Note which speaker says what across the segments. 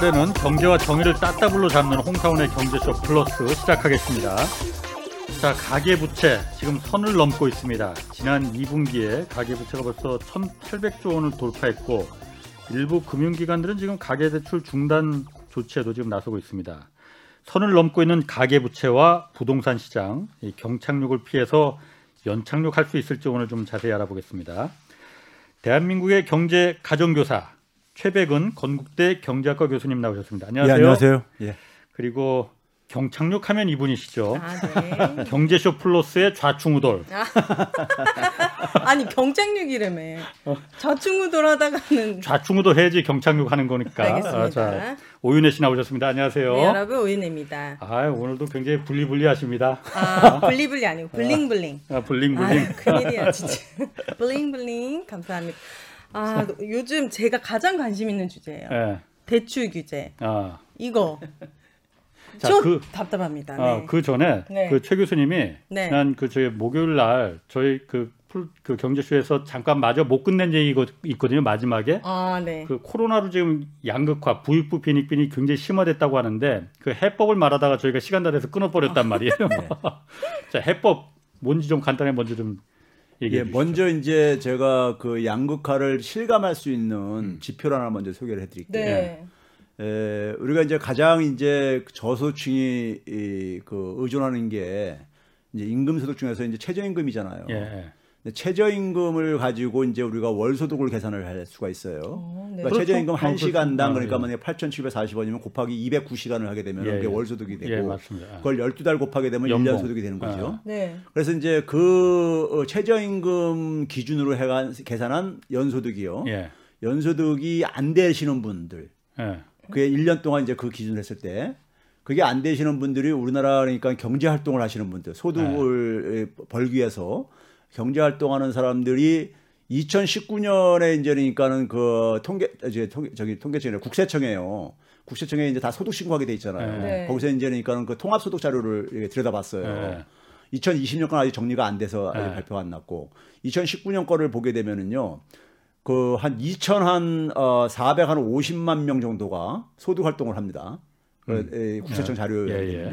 Speaker 1: 안녕하십니까. 주말에는 경제와 정의를 따따블로 잡는 홍사원의 경제쇼 플러스 시작하겠습니다. 자, 가계부채 지금 선을 넘고 있습니다. 지난 2분기에 가계부채가 벌써 1,800조 원을 돌파했고 일부 금융기관들은 지금 가계대출 중단 조치에도 지금 나서고 있습니다. 선을 넘고 있는 가계부채와 부동산 시장, 이 경착륙을 피해서 연착륙할 수 있을지 오늘 좀 자세히 알아보겠습니다. 대한민국의 경제 가정교사 최배근 건국대 경제학과 교수님 나오셨습니다. 안녕하세요.
Speaker 2: 예, 안녕하세요. 예.
Speaker 1: 그리고 경착륙 하면 이분이시죠.
Speaker 3: 아, 네.
Speaker 1: 경제쇼 플러스의 좌충우돌.
Speaker 3: 아 니 경착륙이라며 좌충우돌 하다가는
Speaker 1: 좌충우돌 해야지 경착륙 하는 거니까.
Speaker 3: 알겠습니다.
Speaker 1: 아, 자, 오윤혜 씨 나오셨습니다. 안녕하세요.
Speaker 3: 네, 여러분 오윤혜입니다.
Speaker 1: 아, 오늘도 굉장히 블리블리하십니다.
Speaker 3: 아 블리블리 아니고 bling bling.
Speaker 1: 아, bling bling.
Speaker 3: 아 큰일이야 진짜. bling bling 감사합니다. 아 요즘 제가 가장 관심 있는 주제예요.
Speaker 1: 예.
Speaker 3: 대출 규제
Speaker 1: 아,
Speaker 3: 이거
Speaker 1: 자,
Speaker 3: 좀
Speaker 1: 그-
Speaker 3: 답답합니다.
Speaker 1: 아,
Speaker 3: 네.
Speaker 1: 그 전에
Speaker 3: 네.
Speaker 1: 그최 교수님이
Speaker 3: 네.
Speaker 1: 지난 그 저희 목요일 날 저희 그, 풀- 그 경제쇼에서 잠깐 마저 못 끝낸 얘기가 있거든요. 마지막에
Speaker 3: 아 네.
Speaker 1: 그 코로나로 지금 양극화, 부익부 빈익빈이 굉장히 심화됐다고 하는데 그 해법을 말하다가 저희가 시간 다 돼서 끊어버렸단 말이에요. 자, 해법 뭔지 좀 간단히 먼저 좀 얘기해
Speaker 2: 예,
Speaker 1: 주시죠.
Speaker 2: 먼저 이제 제가 그 양극화를 실감할 수 있는 지표를 하나 먼저 소개를 해드릴게요.
Speaker 3: 네.
Speaker 2: 에, 우리가 이제 가장 이제 저소층이 이, 그 의존하는 게 이제 임금 소득 중에서 이제 최저임금이잖아요.
Speaker 1: 예.
Speaker 2: 최저임금을 가지고 이제 우리가 월소득을 계산을 할 수가 있어요.
Speaker 3: 어, 네.
Speaker 2: 그러니까
Speaker 1: 그렇죠.
Speaker 2: 최저임금
Speaker 1: 어,
Speaker 2: 한
Speaker 1: 그렇죠.
Speaker 2: 시간당
Speaker 1: 아,
Speaker 2: 그러니까
Speaker 1: 예.
Speaker 2: 만약에 8,740원이면 곱하기 209시간을 하게 되면
Speaker 1: 예,
Speaker 2: 그게
Speaker 1: 예.
Speaker 2: 월소득이 되고
Speaker 1: 예, 맞습니다.
Speaker 2: 그걸 12달 곱하게 되면
Speaker 1: 연봉.
Speaker 2: 1년 소득이 되는 거죠.
Speaker 1: 아.
Speaker 3: 네.
Speaker 2: 그래서 이제 그 어, 최저임금 기준으로 해간 계산한 연소득이요.
Speaker 1: 예.
Speaker 2: 연소득이 안 되시는 분들,
Speaker 1: 예.
Speaker 2: 그게 1년 동안 이제 그 기준을 했을 때 그게 안 되시는 분들이 우리나라 그러니까 경제 활동을 하시는 분들, 소득을
Speaker 1: 네.
Speaker 2: 벌기 위해서 경제 활동하는 사람들이 2019년에 이제 그러니까는 그 통계 이제 통계 저기 통계청이 국세청이에요. 국세청에 이제 다 소득 신고하게 돼 있잖아요.
Speaker 3: 네.
Speaker 2: 거기서 이제 그러니까는 그 통합 소득 자료를 들여다봤어요.
Speaker 1: 네.
Speaker 2: 2020년 건 아직 정리가 안 돼서 아직
Speaker 1: 네.
Speaker 2: 발표가 안 났고 2019년 거를 보게 되면은요. 그 한 2,000한 어 450만 명 정도가 소득 활동을 합니다. 그, 에, 국세청 자료에
Speaker 1: 예, 예. 예.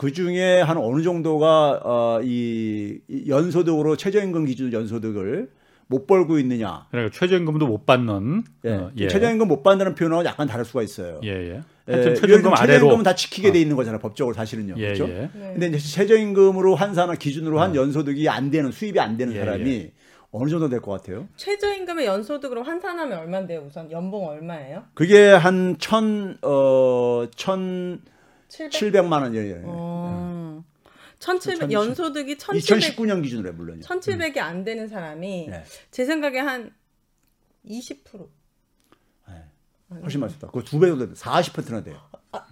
Speaker 2: 그 중에 한 어느 정도가 어, 이, 이 연소득으로 최저임금 기준 연소득을 못 벌고 있느냐.
Speaker 1: 그러니까 최저임금도 못 받는
Speaker 2: 예.
Speaker 1: 어, 예.
Speaker 2: 최저임금 못 받는다는 표현하고 약간 다를 수가 있어요.
Speaker 1: 예, 예.
Speaker 2: 예,
Speaker 1: 하여튼 최저임금 아래로
Speaker 2: 최저임금은 다 지키게 돼 있는 거잖아요. 법적으로 사실은요.
Speaker 1: 예,
Speaker 2: 그렇죠?
Speaker 1: 예.
Speaker 3: 네.
Speaker 2: 근데 이제 최저임금으로 환산한 기준으로 한 연소득이 안 되는 수입이 안 되는
Speaker 1: 예,
Speaker 2: 사람이 어느 정도 될 것 같아요?
Speaker 3: 최저임금의 연소득으로 환산하면 얼마인데요? 우선 연봉 얼마예요?
Speaker 2: 그게 한 천, 어, 천,
Speaker 3: 700.
Speaker 2: 칠백만 원, 예, 예.
Speaker 3: 어. 1700
Speaker 2: 천-
Speaker 3: 연소득이 1700
Speaker 2: 2019년 기준으로 물론요.
Speaker 3: 1700이 안 되는 사람이
Speaker 2: 네.
Speaker 3: 제 생각에 한 20%.
Speaker 2: 훨씬 많습니다. 그거 두배 정도 돼요. 40%나 돼요.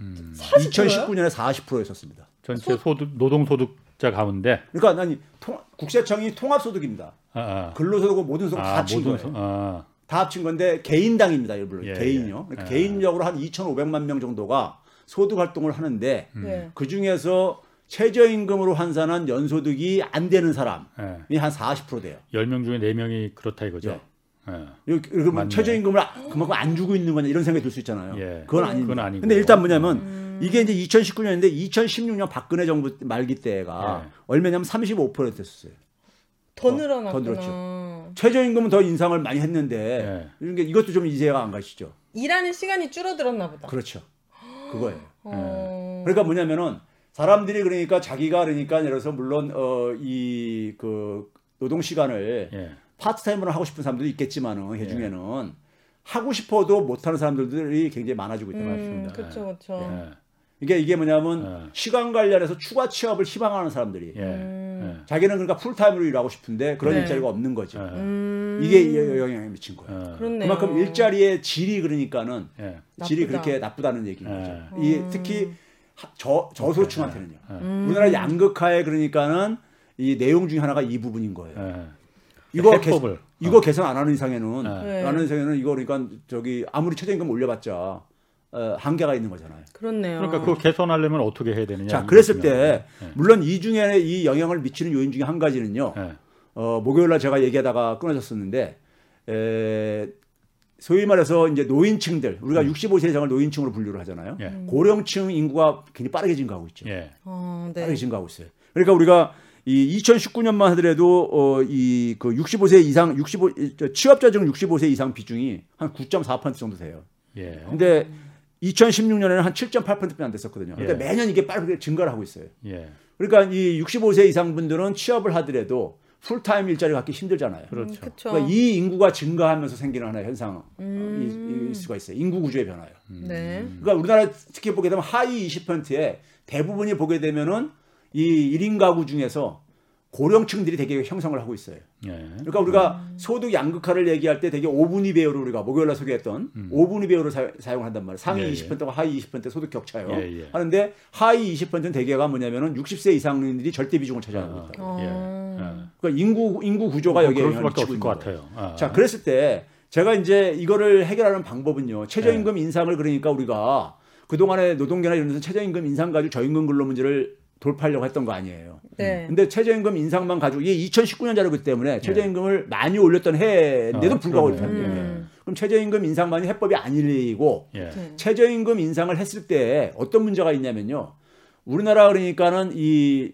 Speaker 1: 음.
Speaker 3: 40%요?
Speaker 2: 2019년에 40%였었습니다.
Speaker 1: 전체 소득 노동 소득자 가운데
Speaker 2: 그러니까 아니 통, 국세청이 통합 소득입니다.
Speaker 1: 아, 아.
Speaker 2: 근로소득과 모든 소득 다
Speaker 1: 아,
Speaker 2: 합친
Speaker 1: 모든
Speaker 2: 거예요.
Speaker 1: 소- 아,
Speaker 2: 다 합친 건데 개인당입니다, 물론
Speaker 1: 예,
Speaker 2: 개인요.
Speaker 1: 예.
Speaker 2: 그러니까
Speaker 1: 예.
Speaker 2: 개인적으로 한 2,500만 명 정도가 소득 활동을 하는데
Speaker 3: 네.
Speaker 2: 그 중에서 최저임금으로 환산한 연소득이 안 되는 사람이
Speaker 1: 예.
Speaker 2: 한40% 돼요.
Speaker 1: 10명 중에 4명이 그렇다 이거죠. 예.
Speaker 2: 이렇게 그러면
Speaker 1: 맞네.
Speaker 2: 최저임금을 아- 그만큼 안 주고 있는 거냐 이런 생각이 들 수 있잖아요.
Speaker 1: 예.
Speaker 2: 그건
Speaker 1: 그건
Speaker 2: 아닙니다.
Speaker 1: 아니고.
Speaker 2: 근데 일단 뭐냐면 이게 이제 2019년인데 2016년 박근혜 정부 말기 때가
Speaker 1: 예.
Speaker 2: 얼마냐면 35%였어요.
Speaker 3: 더
Speaker 2: 어,
Speaker 3: 늘어났구나.
Speaker 2: 더 늘었죠. 최저임금은 더 인상을 많이 했는데
Speaker 1: 예.
Speaker 2: 이런 게 이것도 좀 이해가 안 가시죠.
Speaker 3: 일하는 시간이 줄어들었나 보다.
Speaker 2: 그렇죠. 그거예요.
Speaker 3: 어.
Speaker 2: 그러니까 뭐냐면은 사람들이 그러니까 자기가 그러니까 예를 들어서 물론 어 이 그 노동 시간을
Speaker 1: 예.
Speaker 2: 파트타임으로 하고 싶은 사람들도 있겠지만은 그 중에는 하고 싶어도 못하는 사람들이 굉장히 많아지고 있다는
Speaker 3: 음,
Speaker 2: 말씀입니다.
Speaker 3: 그렇죠, 그렇죠.
Speaker 1: 예.
Speaker 2: 이게 이게 뭐냐면
Speaker 1: 예.
Speaker 2: 시간 관련해서 추가 취업을 희망하는 사람들이
Speaker 1: 예.
Speaker 3: 음.
Speaker 2: 자기는 그러니까 풀타임으로 일하고 싶은데 그런
Speaker 3: 네.
Speaker 2: 일자리가 없는 거죠.
Speaker 1: 예.
Speaker 3: 음.
Speaker 2: 이게 영향을 미친 거예요.
Speaker 1: 예.
Speaker 3: 그렇네요.
Speaker 2: 그만큼 일자리의 질이 그러니까는
Speaker 1: 예.
Speaker 2: 질이
Speaker 3: 나쁘다.
Speaker 2: 그렇게 나쁘다는 얘기인
Speaker 1: 예.
Speaker 2: 거죠. 이 특히 하- 저 저소층한테는요.
Speaker 3: 음.
Speaker 2: 우리나라 양극화에 그러니까는 이 내용 중에 하나가 이 부분인 거예요.
Speaker 1: 예.
Speaker 2: 이거 개,
Speaker 1: 해법을.
Speaker 2: 이거 개선 안 하는 이상에는
Speaker 3: 네.
Speaker 2: 안 하는 이상에는 이거 그러니까 저기 아무리 최저임금 올려봤자 어, 한계가 있는 거잖아요.
Speaker 3: 그렇네요.
Speaker 1: 그러니까 그거 개선하려면 어떻게 해야 되느냐.
Speaker 2: 자, 그랬을 때
Speaker 1: 거예요.
Speaker 2: 물론 이 중에 이 영향을 미치는 요인 중에 한 가지는요.
Speaker 1: 예.
Speaker 2: 어, 목요일 날 제가 얘기하다가 끊어졌었는데 에, 소위 말해서 이제 노인층들 우리가 65세 이상을 노인층으로 분류를 하잖아요.
Speaker 1: 음. 예.
Speaker 2: 고령층 인구가 굉장히 빠르게 증가하고 있죠.
Speaker 1: 예.
Speaker 3: 어, 네.
Speaker 2: 빠르게 증가하고 있어요. 그러니까 우리가 이 2019년만 하더라도 어, 이 그 65세 이상 65저 취업자 중 65세 이상 비중이 한 9.4% 정도 돼요.
Speaker 1: 예.
Speaker 2: 근데 2016년에는 한 7.8%뿐이 안 됐었거든요. 그러니까
Speaker 1: 예.
Speaker 2: 매년 이게 빠르게 증가를 하고 있어요.
Speaker 1: 예.
Speaker 2: 그러니까 이 65세 이상 분들은 취업을 하더라도 풀타임 일자리 갖기 힘들잖아요.
Speaker 1: 그렇죠.
Speaker 3: 그렇죠.
Speaker 2: 그러니까 이 인구가 증가하면서 생기는 하나의 현상이
Speaker 3: 음.
Speaker 2: 일 수가 있어요. 인구 구조의 변화요.
Speaker 3: 네.
Speaker 2: 그러니까 우리나라 특히 보게 되면 하위 20%에 대부분이 보게 되면은 이 1인 가구 중에서 고령층들이 되게 형성을 하고 있어요.
Speaker 1: 예.
Speaker 2: 그러니까 우리가 소득 양극화를 얘기할 때 되게 5분위 배열을 우리가 목요일날 소개했던 5분위 배열을 사, 사용한단 말이에요. 상위
Speaker 1: 예, 예.
Speaker 2: 20%와 하위 20% 소득 격차요.
Speaker 1: 예, 예.
Speaker 2: 하는데 하위 20%는 대개가 뭐냐면은 60세 이상들이 절대 비중을 차지하고 있다.
Speaker 3: 어.
Speaker 1: 예.
Speaker 2: 그러니까 인구 인구 구조가 여기에
Speaker 1: 그럴
Speaker 2: 영향을
Speaker 1: 수밖에
Speaker 2: 미치고
Speaker 1: 없을
Speaker 2: 있는
Speaker 1: 것. 같아요. 아.
Speaker 2: 자, 그랬을 때 제가 이제 이거를 해결하는 방법은요. 최저임금
Speaker 1: 네.
Speaker 2: 인상을 그러니까 우리가 그동안에 노동계나 이런 데서 최저임금 인상 가지고 저임금 근로 문제를 돌파하려고 했던 거 아니에요.
Speaker 3: 네.
Speaker 2: 근데 최저임금 인상만 가지고 이게 2019년 자료기 때문에 최저임금을 많이 올렸던 해인데도
Speaker 1: 아,
Speaker 2: 불구하고. 이렇게 하는
Speaker 3: 음.
Speaker 2: 거예요. 그럼 최저임금 인상만이 해법이 아니고
Speaker 1: 예.
Speaker 3: 네.
Speaker 2: 최저임금 인상을 했을 때 어떤 문제가 있냐면요. 우리나라 그러니까는 이,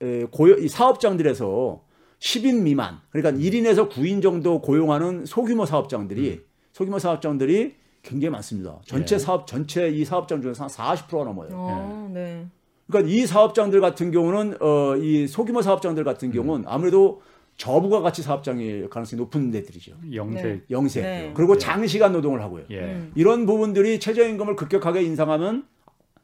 Speaker 2: 에, 고용, 이 사업장들에서 10인 미만, 그러니까 1인에서 9인 정도 고용하는 소규모 사업장들이, 소규모 사업장들이 굉장히 많습니다. 전체
Speaker 1: 예.
Speaker 2: 사업, 전체 이 사업장 중에서 한 40%가 넘어요.
Speaker 3: 어, 네.
Speaker 2: 그러니까 이 사업장들 같은 경우는, 어, 이 소규모 사업장들 같은 경우는 아무래도 저부가 가치 사업장일 가능성이 높은 데들이죠.
Speaker 1: 영색.
Speaker 2: 영세.
Speaker 3: 네.
Speaker 2: 그리고
Speaker 1: 예.
Speaker 2: 장시간 노동을 하고요.
Speaker 1: 예.
Speaker 3: 음.
Speaker 2: 이런 부분들이 최저임금을 급격하게 인상하면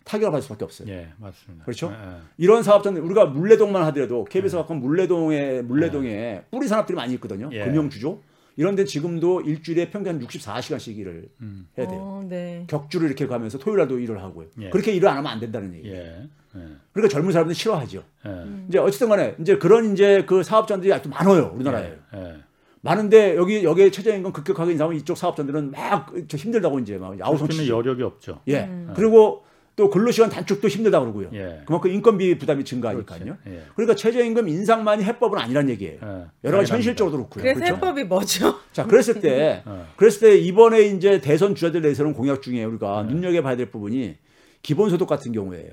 Speaker 2: 타격을 받을 수밖에 없어요.
Speaker 1: 예, 맞습니다.
Speaker 2: 그렇죠?
Speaker 1: 예, 예.
Speaker 2: 이런 사업장들 우리가 물레동만 하더라도 KBS 갖고 물레동에 물레동에 뿌리 산업들이 많이 있거든요.
Speaker 1: 예.
Speaker 2: 금융주죠. 이런 데 지금도 일주일에 평균 한 64시간씩 일을
Speaker 1: 음.
Speaker 2: 해야 돼요.
Speaker 3: 어, 네.
Speaker 2: 격주를 이렇게 가면서 토요일 날도 일을 하고요.
Speaker 1: 예.
Speaker 2: 그렇게 일을 안 하면 안 된다는 얘기예요.
Speaker 1: 예. 예.
Speaker 2: 그러니까 젊은 사람들은 싫어하죠.
Speaker 1: 예.
Speaker 2: 이제 어쨌든 간에 이제 그런 이제 그 사업장들이 아주 많아요. 우리나라에.
Speaker 1: 예.
Speaker 2: 많은데 여기 여기에 최저임금 급격하게 인상하면 이쪽 사업장들은 막저 힘들다고 이제 막
Speaker 1: 있는
Speaker 2: 치죠.
Speaker 1: 여력이 없죠.
Speaker 2: 예. 그리고 또 근로시간 단축도 힘들다 그러고요.
Speaker 1: 예.
Speaker 2: 그만큼 인건비 부담이 증가하니까요.
Speaker 1: 그렇지. 예.
Speaker 2: 그러니까 최저임금 인상만이 해법은 아니란 얘기예요.
Speaker 1: 예.
Speaker 2: 여러 가지. 현실적으로도 그렇고요.
Speaker 3: 그래서
Speaker 2: 그렇죠?
Speaker 3: 해법이 뭐죠?
Speaker 2: 자, 그랬을 때,
Speaker 1: 어.
Speaker 2: 그랬을 때 이번에 이제 대선 주자들 내세우는 공약 중에 우리가 눈여겨봐야 될 부분이 기본소득 같은 경우에요.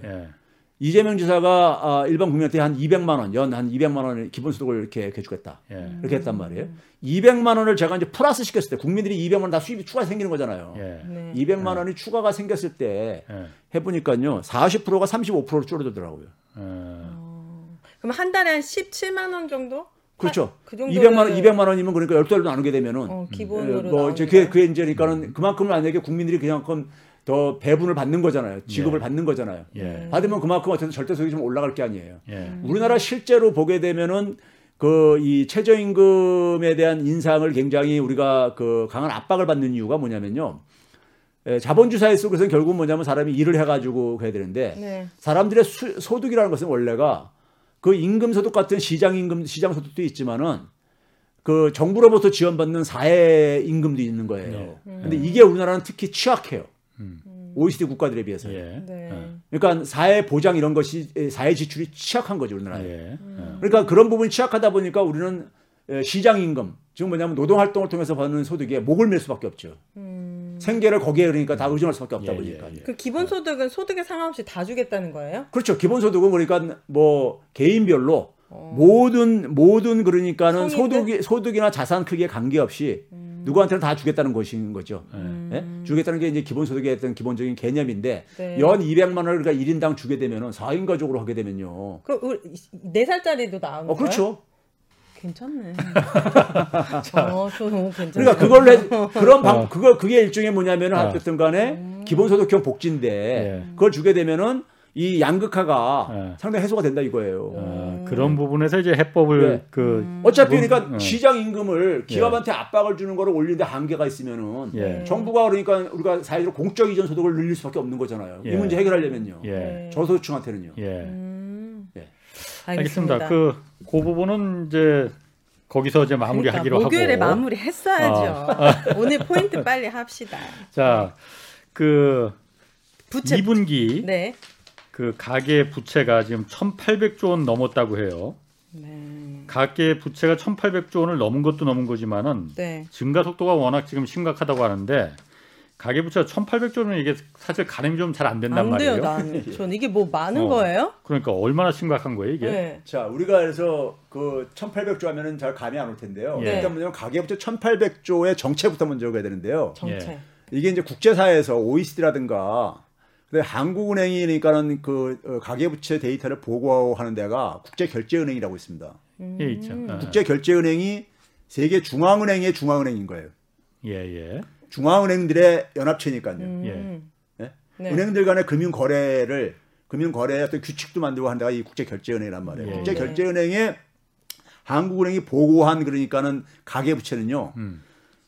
Speaker 1: 예.
Speaker 2: 이재명 지사가 아, 일반 국민한테 한 200만 원, 연 한 200만 원을 기본 소득을 이렇게 해주겠다.
Speaker 1: 예.
Speaker 2: 이렇게 했단 말이에요. 200만 원을 제가 이제 플러스 시켰을 때 국민들이 200만 원 다 수입이 추가 생기는 거잖아요.
Speaker 1: 예.
Speaker 3: 네.
Speaker 2: 200만 원이 추가가 생겼을 때
Speaker 1: 예.
Speaker 2: 해보니까요. 40%가 35%로 줄어들더라고요.
Speaker 1: 예.
Speaker 3: 그럼 한 달에 한 17만 원 정도?
Speaker 2: 그렇죠.
Speaker 3: 한- 그 정도를-
Speaker 2: 200만 원, 200만 원이면 그러니까 12달로 나누게 되면은
Speaker 3: 어, 기본으로
Speaker 2: 뭐. 이제 그게 그게 이제 그러니까는 그만큼을 만약에 국민들이 그냥 그 더 배분을 받는 거잖아요. 지급을
Speaker 1: 예.
Speaker 2: 받는 거잖아요.
Speaker 1: 예.
Speaker 2: 받으면 그만큼 어쨌든 절대 소득이 좀 올라갈 게 아니에요.
Speaker 1: 예.
Speaker 2: 우리나라 실제로 보게 되면은 그 이 최저임금에 대한 인상을 굉장히 우리가 그 강한 압박을 받는 이유가 뭐냐면요. 에, 자본주의 사회 속에서는 결국 뭐냐면 사람이 일을 해가지고 그래야 되는데
Speaker 3: 네.
Speaker 2: 사람들의 수- 소득이라는 것은 원래가 그 임금 소득 같은 시장 임금 시장 소득도 있지만은 그 정부로부터 지원받는 사회 임금도 있는 거예요.
Speaker 1: 네.
Speaker 2: 근데 이게 우리나라는 특히 취약해요.
Speaker 1: 음.
Speaker 2: OECD 국가들에 비해서.
Speaker 1: 예.
Speaker 3: 네.
Speaker 2: 그러니까 사회 보장 이런 것이 에, 사회 지출이 취약한 거죠 우리나라에.
Speaker 1: 예.
Speaker 2: 그러니까 그런 부분 이 취약하다 보니까 우리는 에, 시장 임금, 지금 뭐냐면 노동 활동을 통해서 받는 소득에 목을 맬 수밖에 없죠. 생계를 거기에 그러니까 다 의존할 수밖에 없다
Speaker 1: 예,
Speaker 2: 보니까.
Speaker 1: 예, 예.
Speaker 3: 그 기본 소득은 소득에 상관없이 다 주겠다는 거예요?
Speaker 2: 그렇죠. 기본 소득은 그러니까 뭐 개인별로
Speaker 3: 어.
Speaker 2: 모든 모든 그러니까는? 소득이 소득이나 자산 크기에 관계없이 누구한테는 다 주겠다는 것인 거죠. 예? 주겠다는 게 이제 기본소득의 어떤 기본적인 개념인데
Speaker 3: 네.
Speaker 2: 연 200만 원을 그러니까 1인당 주게 되면은 4인 가족으로 하게 되면요.
Speaker 3: 그럼 우리 4살짜리도 나오는
Speaker 2: 어 그렇죠.
Speaker 3: 괜찮네. 어, 저 너무 괜찮네.
Speaker 2: 그러니까 그걸로 해, 그런 방 그거 그게 일종의 뭐냐면은
Speaker 1: 어.
Speaker 2: 어쨌든 간에 기본소득형 복지인데
Speaker 1: 예.
Speaker 2: 그걸 주게 되면은 이 양극화가
Speaker 1: 예.
Speaker 2: 상당히 해소가 된다 이거예요.
Speaker 1: 어, 그런 부분에서 이제 해법을
Speaker 2: 네.
Speaker 1: 그
Speaker 2: 어차피
Speaker 1: 뭐,
Speaker 2: 그러니까
Speaker 1: 어.
Speaker 2: 시장 임금을 기업한테 압박을 주는 거를 올리는데 한계가 있으면은
Speaker 1: 예.
Speaker 2: 정부가 그러니까 우리가 사회적으로 공적 이전 소득을 늘릴 수밖에 없는 거잖아요.
Speaker 1: 예.
Speaker 2: 이 문제 해결하려면요.
Speaker 1: 예.
Speaker 3: 네.
Speaker 2: 저소득층한테는요.
Speaker 1: 예.
Speaker 3: 음.
Speaker 2: 예.
Speaker 1: 알겠습니다. 그, 그 부분은 이제 거기서 이제 마무리하기로
Speaker 3: 그러니까 목요일에
Speaker 1: 하고.
Speaker 3: 마무리 했어야죠. 오늘 포인트 빨리 합시다.
Speaker 1: 자, 그
Speaker 3: 부채.
Speaker 1: 2분기
Speaker 3: 네.
Speaker 1: 그 가계 부채가 지금 1,800조 원 넘었다고 해요.
Speaker 3: 네.
Speaker 1: 가계 부채가 1,800조 원을 넘은 것도 넘은 거지만은
Speaker 3: 네.
Speaker 1: 증가 속도가 워낙 지금 심각하다고 하는데 가계 부채가 1,800조는 이게 사실 가늠이 좀 잘 안 된단
Speaker 3: 안
Speaker 1: 말이에요.
Speaker 3: 돼요, 난. 전 이게 뭐 많은
Speaker 1: 어.
Speaker 3: 거예요?
Speaker 1: 그러니까 얼마나 심각한 거예요 이게?
Speaker 3: 네.
Speaker 2: 자, 우리가 그래서 그 1,800조 하면은 잘 감이 안 올 텐데요.
Speaker 1: 예.
Speaker 2: 일단 뭐냐면 가계 부채 1,800조의 정체부터 먼저 가야 되는데요.
Speaker 3: 정체.
Speaker 2: 이게 이제 국제사회에서 OECD라든가 근데 한국은행이 그러니까는 그 어, 가계부채 데이터를 보고하는 데가 국제결제은행이라고 있습니다.
Speaker 3: 음.
Speaker 1: 예 있죠. 어.
Speaker 2: 국제결제은행이 세계 중앙은행의 중앙은행인 거예요.
Speaker 1: 예 예.
Speaker 2: 중앙은행들의 연합체니까요.
Speaker 3: 음.
Speaker 2: 예?
Speaker 3: 네.
Speaker 2: 은행들 간의 금융 거래를 금융 거래의 어떤 규칙도 만들고 한 데가 이 국제결제은행이란 말이에요.
Speaker 1: 예.
Speaker 2: 국제결제은행에 한국은행이 보고한 그러니까는 가계부채는요.
Speaker 1: 음.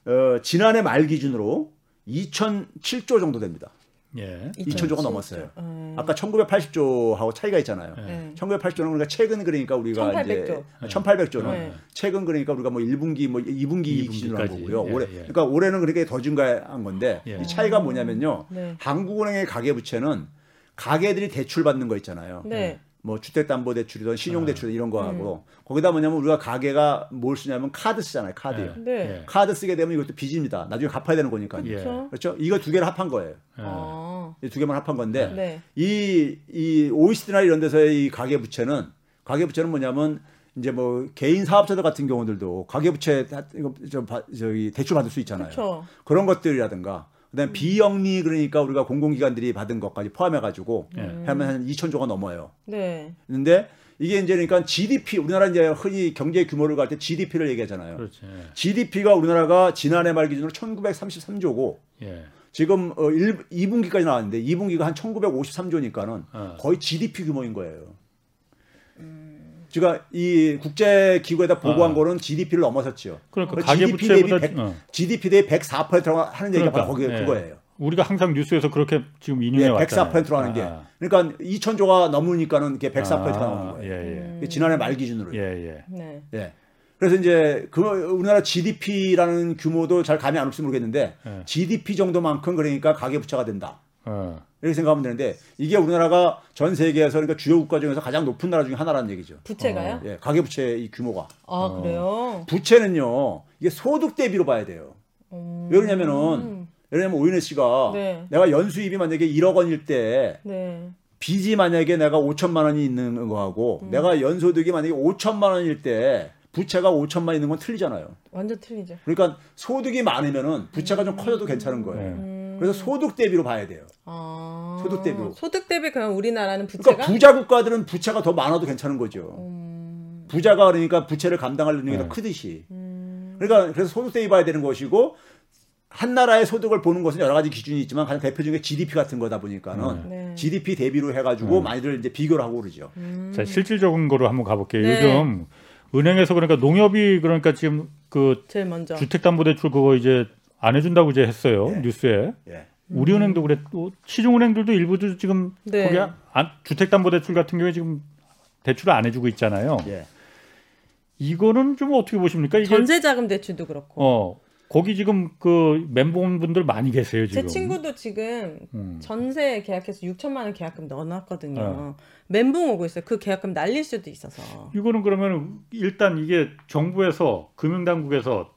Speaker 2: 어, 지난해 말 기준으로 2,007조 정도 됩니다.
Speaker 1: 예.
Speaker 2: 2,000조가 넘었어요.
Speaker 3: 음.
Speaker 2: 아까 1980조하고 차이가 있잖아요.
Speaker 3: 네.
Speaker 2: 1980조는 그러니까 최근 그러니까 우리가
Speaker 3: 1800
Speaker 2: 이제
Speaker 3: 조.
Speaker 2: 1800조는
Speaker 3: 네.
Speaker 2: 최근 그러니까 우리가 뭐 1분기 뭐 2분기 기준으로 한. 거고요.
Speaker 1: 예,
Speaker 2: 올해
Speaker 1: 예.
Speaker 2: 그러니까 올해는 그렇게 더 증가한 건데
Speaker 1: 예.
Speaker 2: 이 차이가 뭐냐면요.
Speaker 3: 네.
Speaker 2: 한국은행의 가계 부채는 가계들이 대출 받는 거 있잖아요.
Speaker 3: 네.
Speaker 2: 뭐 주택담보대출이든 신용대출 이런 거 하고
Speaker 3: 음.
Speaker 2: 거기다 뭐냐면 우리가 가계가 뭘 쓰냐면 카드 쓰잖아요. 카드요.
Speaker 1: 예.
Speaker 3: 네.
Speaker 1: 예.
Speaker 2: 카드 쓰게 되면 이것도 빚입니다. 나중에 갚아야 되는 거니까요.
Speaker 1: 예.
Speaker 3: 그렇죠.
Speaker 2: 그렇죠? 이거 두 개를 합한 거예요.
Speaker 3: 아.
Speaker 2: 이두 개만 합한 건데
Speaker 3: 네.
Speaker 2: 이, 이 OECD나 이런 데서의 이 가계 부채는 가계 부채는 뭐냐면 이제 뭐 개인 사업자들 같은 경우들도 가계부채 다- 이거 저 바- 저기 대출 받을 수 있잖아요.
Speaker 3: 그렇죠.
Speaker 2: 그런 것들이라든가 그다음 에 비영리 그러니까 우리가 공공기관들이 받은 것까지 포함해 가지고
Speaker 1: 예.
Speaker 2: 하면 한 2천조가 넘어요.
Speaker 3: 네.
Speaker 2: 근데 이게 이제 그러니까 GDP 우리나라 이제 흔히 경제 규모를 갈 때 GDP를 얘기하잖아요.
Speaker 1: 그렇지.
Speaker 2: GDP가 우리나라가 지난해 말 기준으로 1933조고
Speaker 1: 예.
Speaker 2: 지금 어 1, 2분기까지 나왔는데 2분기가 한 1953조니까는
Speaker 1: 어.
Speaker 2: 거의 GDP 규모인 거예요. 제가 이 국제 기구에다 보고한
Speaker 1: 어.
Speaker 2: 거는 GDP를 넘어섰죠.
Speaker 1: 그러니까
Speaker 2: 그
Speaker 1: 가계
Speaker 2: GDP 대비
Speaker 1: 부채보다
Speaker 2: 100,
Speaker 1: 어.
Speaker 2: GDP 대비 104%라고 하는 얘기가 바로 거기
Speaker 1: 그러니까, 예.
Speaker 2: 그거예요.
Speaker 1: 우리가 항상 뉴스에서 그렇게 지금 인용해
Speaker 2: 예,
Speaker 1: 왔잖아요.
Speaker 2: 104%로 하는 게.
Speaker 1: 아.
Speaker 2: 그러니까 2천조가 넘으니까는 이게 104%가
Speaker 1: 아,
Speaker 2: 나오는 거예요.
Speaker 1: 예,
Speaker 2: 이게 지난해 말 기준으로.
Speaker 1: 예. 예, 예.
Speaker 3: 네.
Speaker 2: 예. 그래서 이제 그 우리나라 GDP라는 규모도 잘 감이 안 올지 모르겠는데
Speaker 1: 예.
Speaker 2: GDP 정도만큼 그러니까 가계 부채가 된다.
Speaker 1: 어.
Speaker 2: 이렇게 생각하면 되는데 이게 우리나라가 전 세계에서 그러니까 주요 국가 중에서 가장 높은 나라 중에 하나라는 얘기죠.
Speaker 3: 부채가요?
Speaker 2: 예, 가계 부채 이 규모가.
Speaker 3: 아, 그래요?
Speaker 2: 부채는요. 이게 소득 대비로 봐야 돼요.
Speaker 3: 음.
Speaker 2: 왜 그러냐면은 예를 들면 오윤혜 씨가
Speaker 3: 네.
Speaker 2: 내가 연수입이 만약에 1억 원일 때
Speaker 3: 네.
Speaker 2: 빚이 만약에 내가 5천만 원이 있는 거하고
Speaker 3: 음.
Speaker 2: 내가 연소득이 만약에 5천만 원일 때 부채가 5천만 있는 건 틀리잖아요.
Speaker 3: 완전 틀리죠.
Speaker 2: 그러니까 소득이 많으면은 부채가 좀 커져도 괜찮은 거예요.
Speaker 3: 음.
Speaker 2: 그래서 소득 대비로 봐야 돼요.
Speaker 3: 아.
Speaker 2: 소득 대비로.
Speaker 3: 소득 대비 그럼 우리나라는 부채가
Speaker 2: 그러니까 부자 국가들은 부채가 더 많아도 괜찮은 거죠.
Speaker 3: 음.
Speaker 2: 부자가 그러니까 부채를 감당할 능력이
Speaker 1: 네.
Speaker 2: 더 크듯이.
Speaker 3: 음.
Speaker 2: 그러니까 그래서 소득 대비 봐야 되는 것이고 한 나라의 소득을 보는 것은 여러 가지 기준이 있지만 가장 대표적인 게 GDP 같은 거다 보니까는
Speaker 3: 네.
Speaker 2: GDP 대비로 해가지고 많이들 이제 비교를 하고 그러죠.
Speaker 3: 음.
Speaker 1: 자, 실질적인 거로 한번 가볼게요.
Speaker 3: 네.
Speaker 1: 요즘 은행에서 그러니까 농협이 그러니까 지금 그
Speaker 3: 제일 먼저.
Speaker 1: 주택담보대출 그거 이제 안 해준다고 이제 했어요
Speaker 2: 예.
Speaker 1: 뉴스에.
Speaker 2: 예.
Speaker 1: 우리은행도 그랬고 시중은행들도 일부도 지금
Speaker 3: 네.
Speaker 1: 거기 안, 주택담보대출 같은 경우에 지금 대출을 안 해주고 있잖아요.
Speaker 2: 예.
Speaker 1: 이거는 좀 어떻게 보십니까? 이게
Speaker 3: 전세자금 대출도 그렇고.
Speaker 1: 어 거기 지금 그 멘붕분들 많이 계세요 지금.
Speaker 3: 제 친구도 지금
Speaker 1: 음.
Speaker 3: 전세 계약해서 6천만 원 계약금 넣어놨거든요.
Speaker 1: 어.
Speaker 3: 멘붕 오고 있어요. 그 계약금 날릴 수도 있어서.
Speaker 1: 이거는 그러면 일단 이게 정부에서 금융당국에서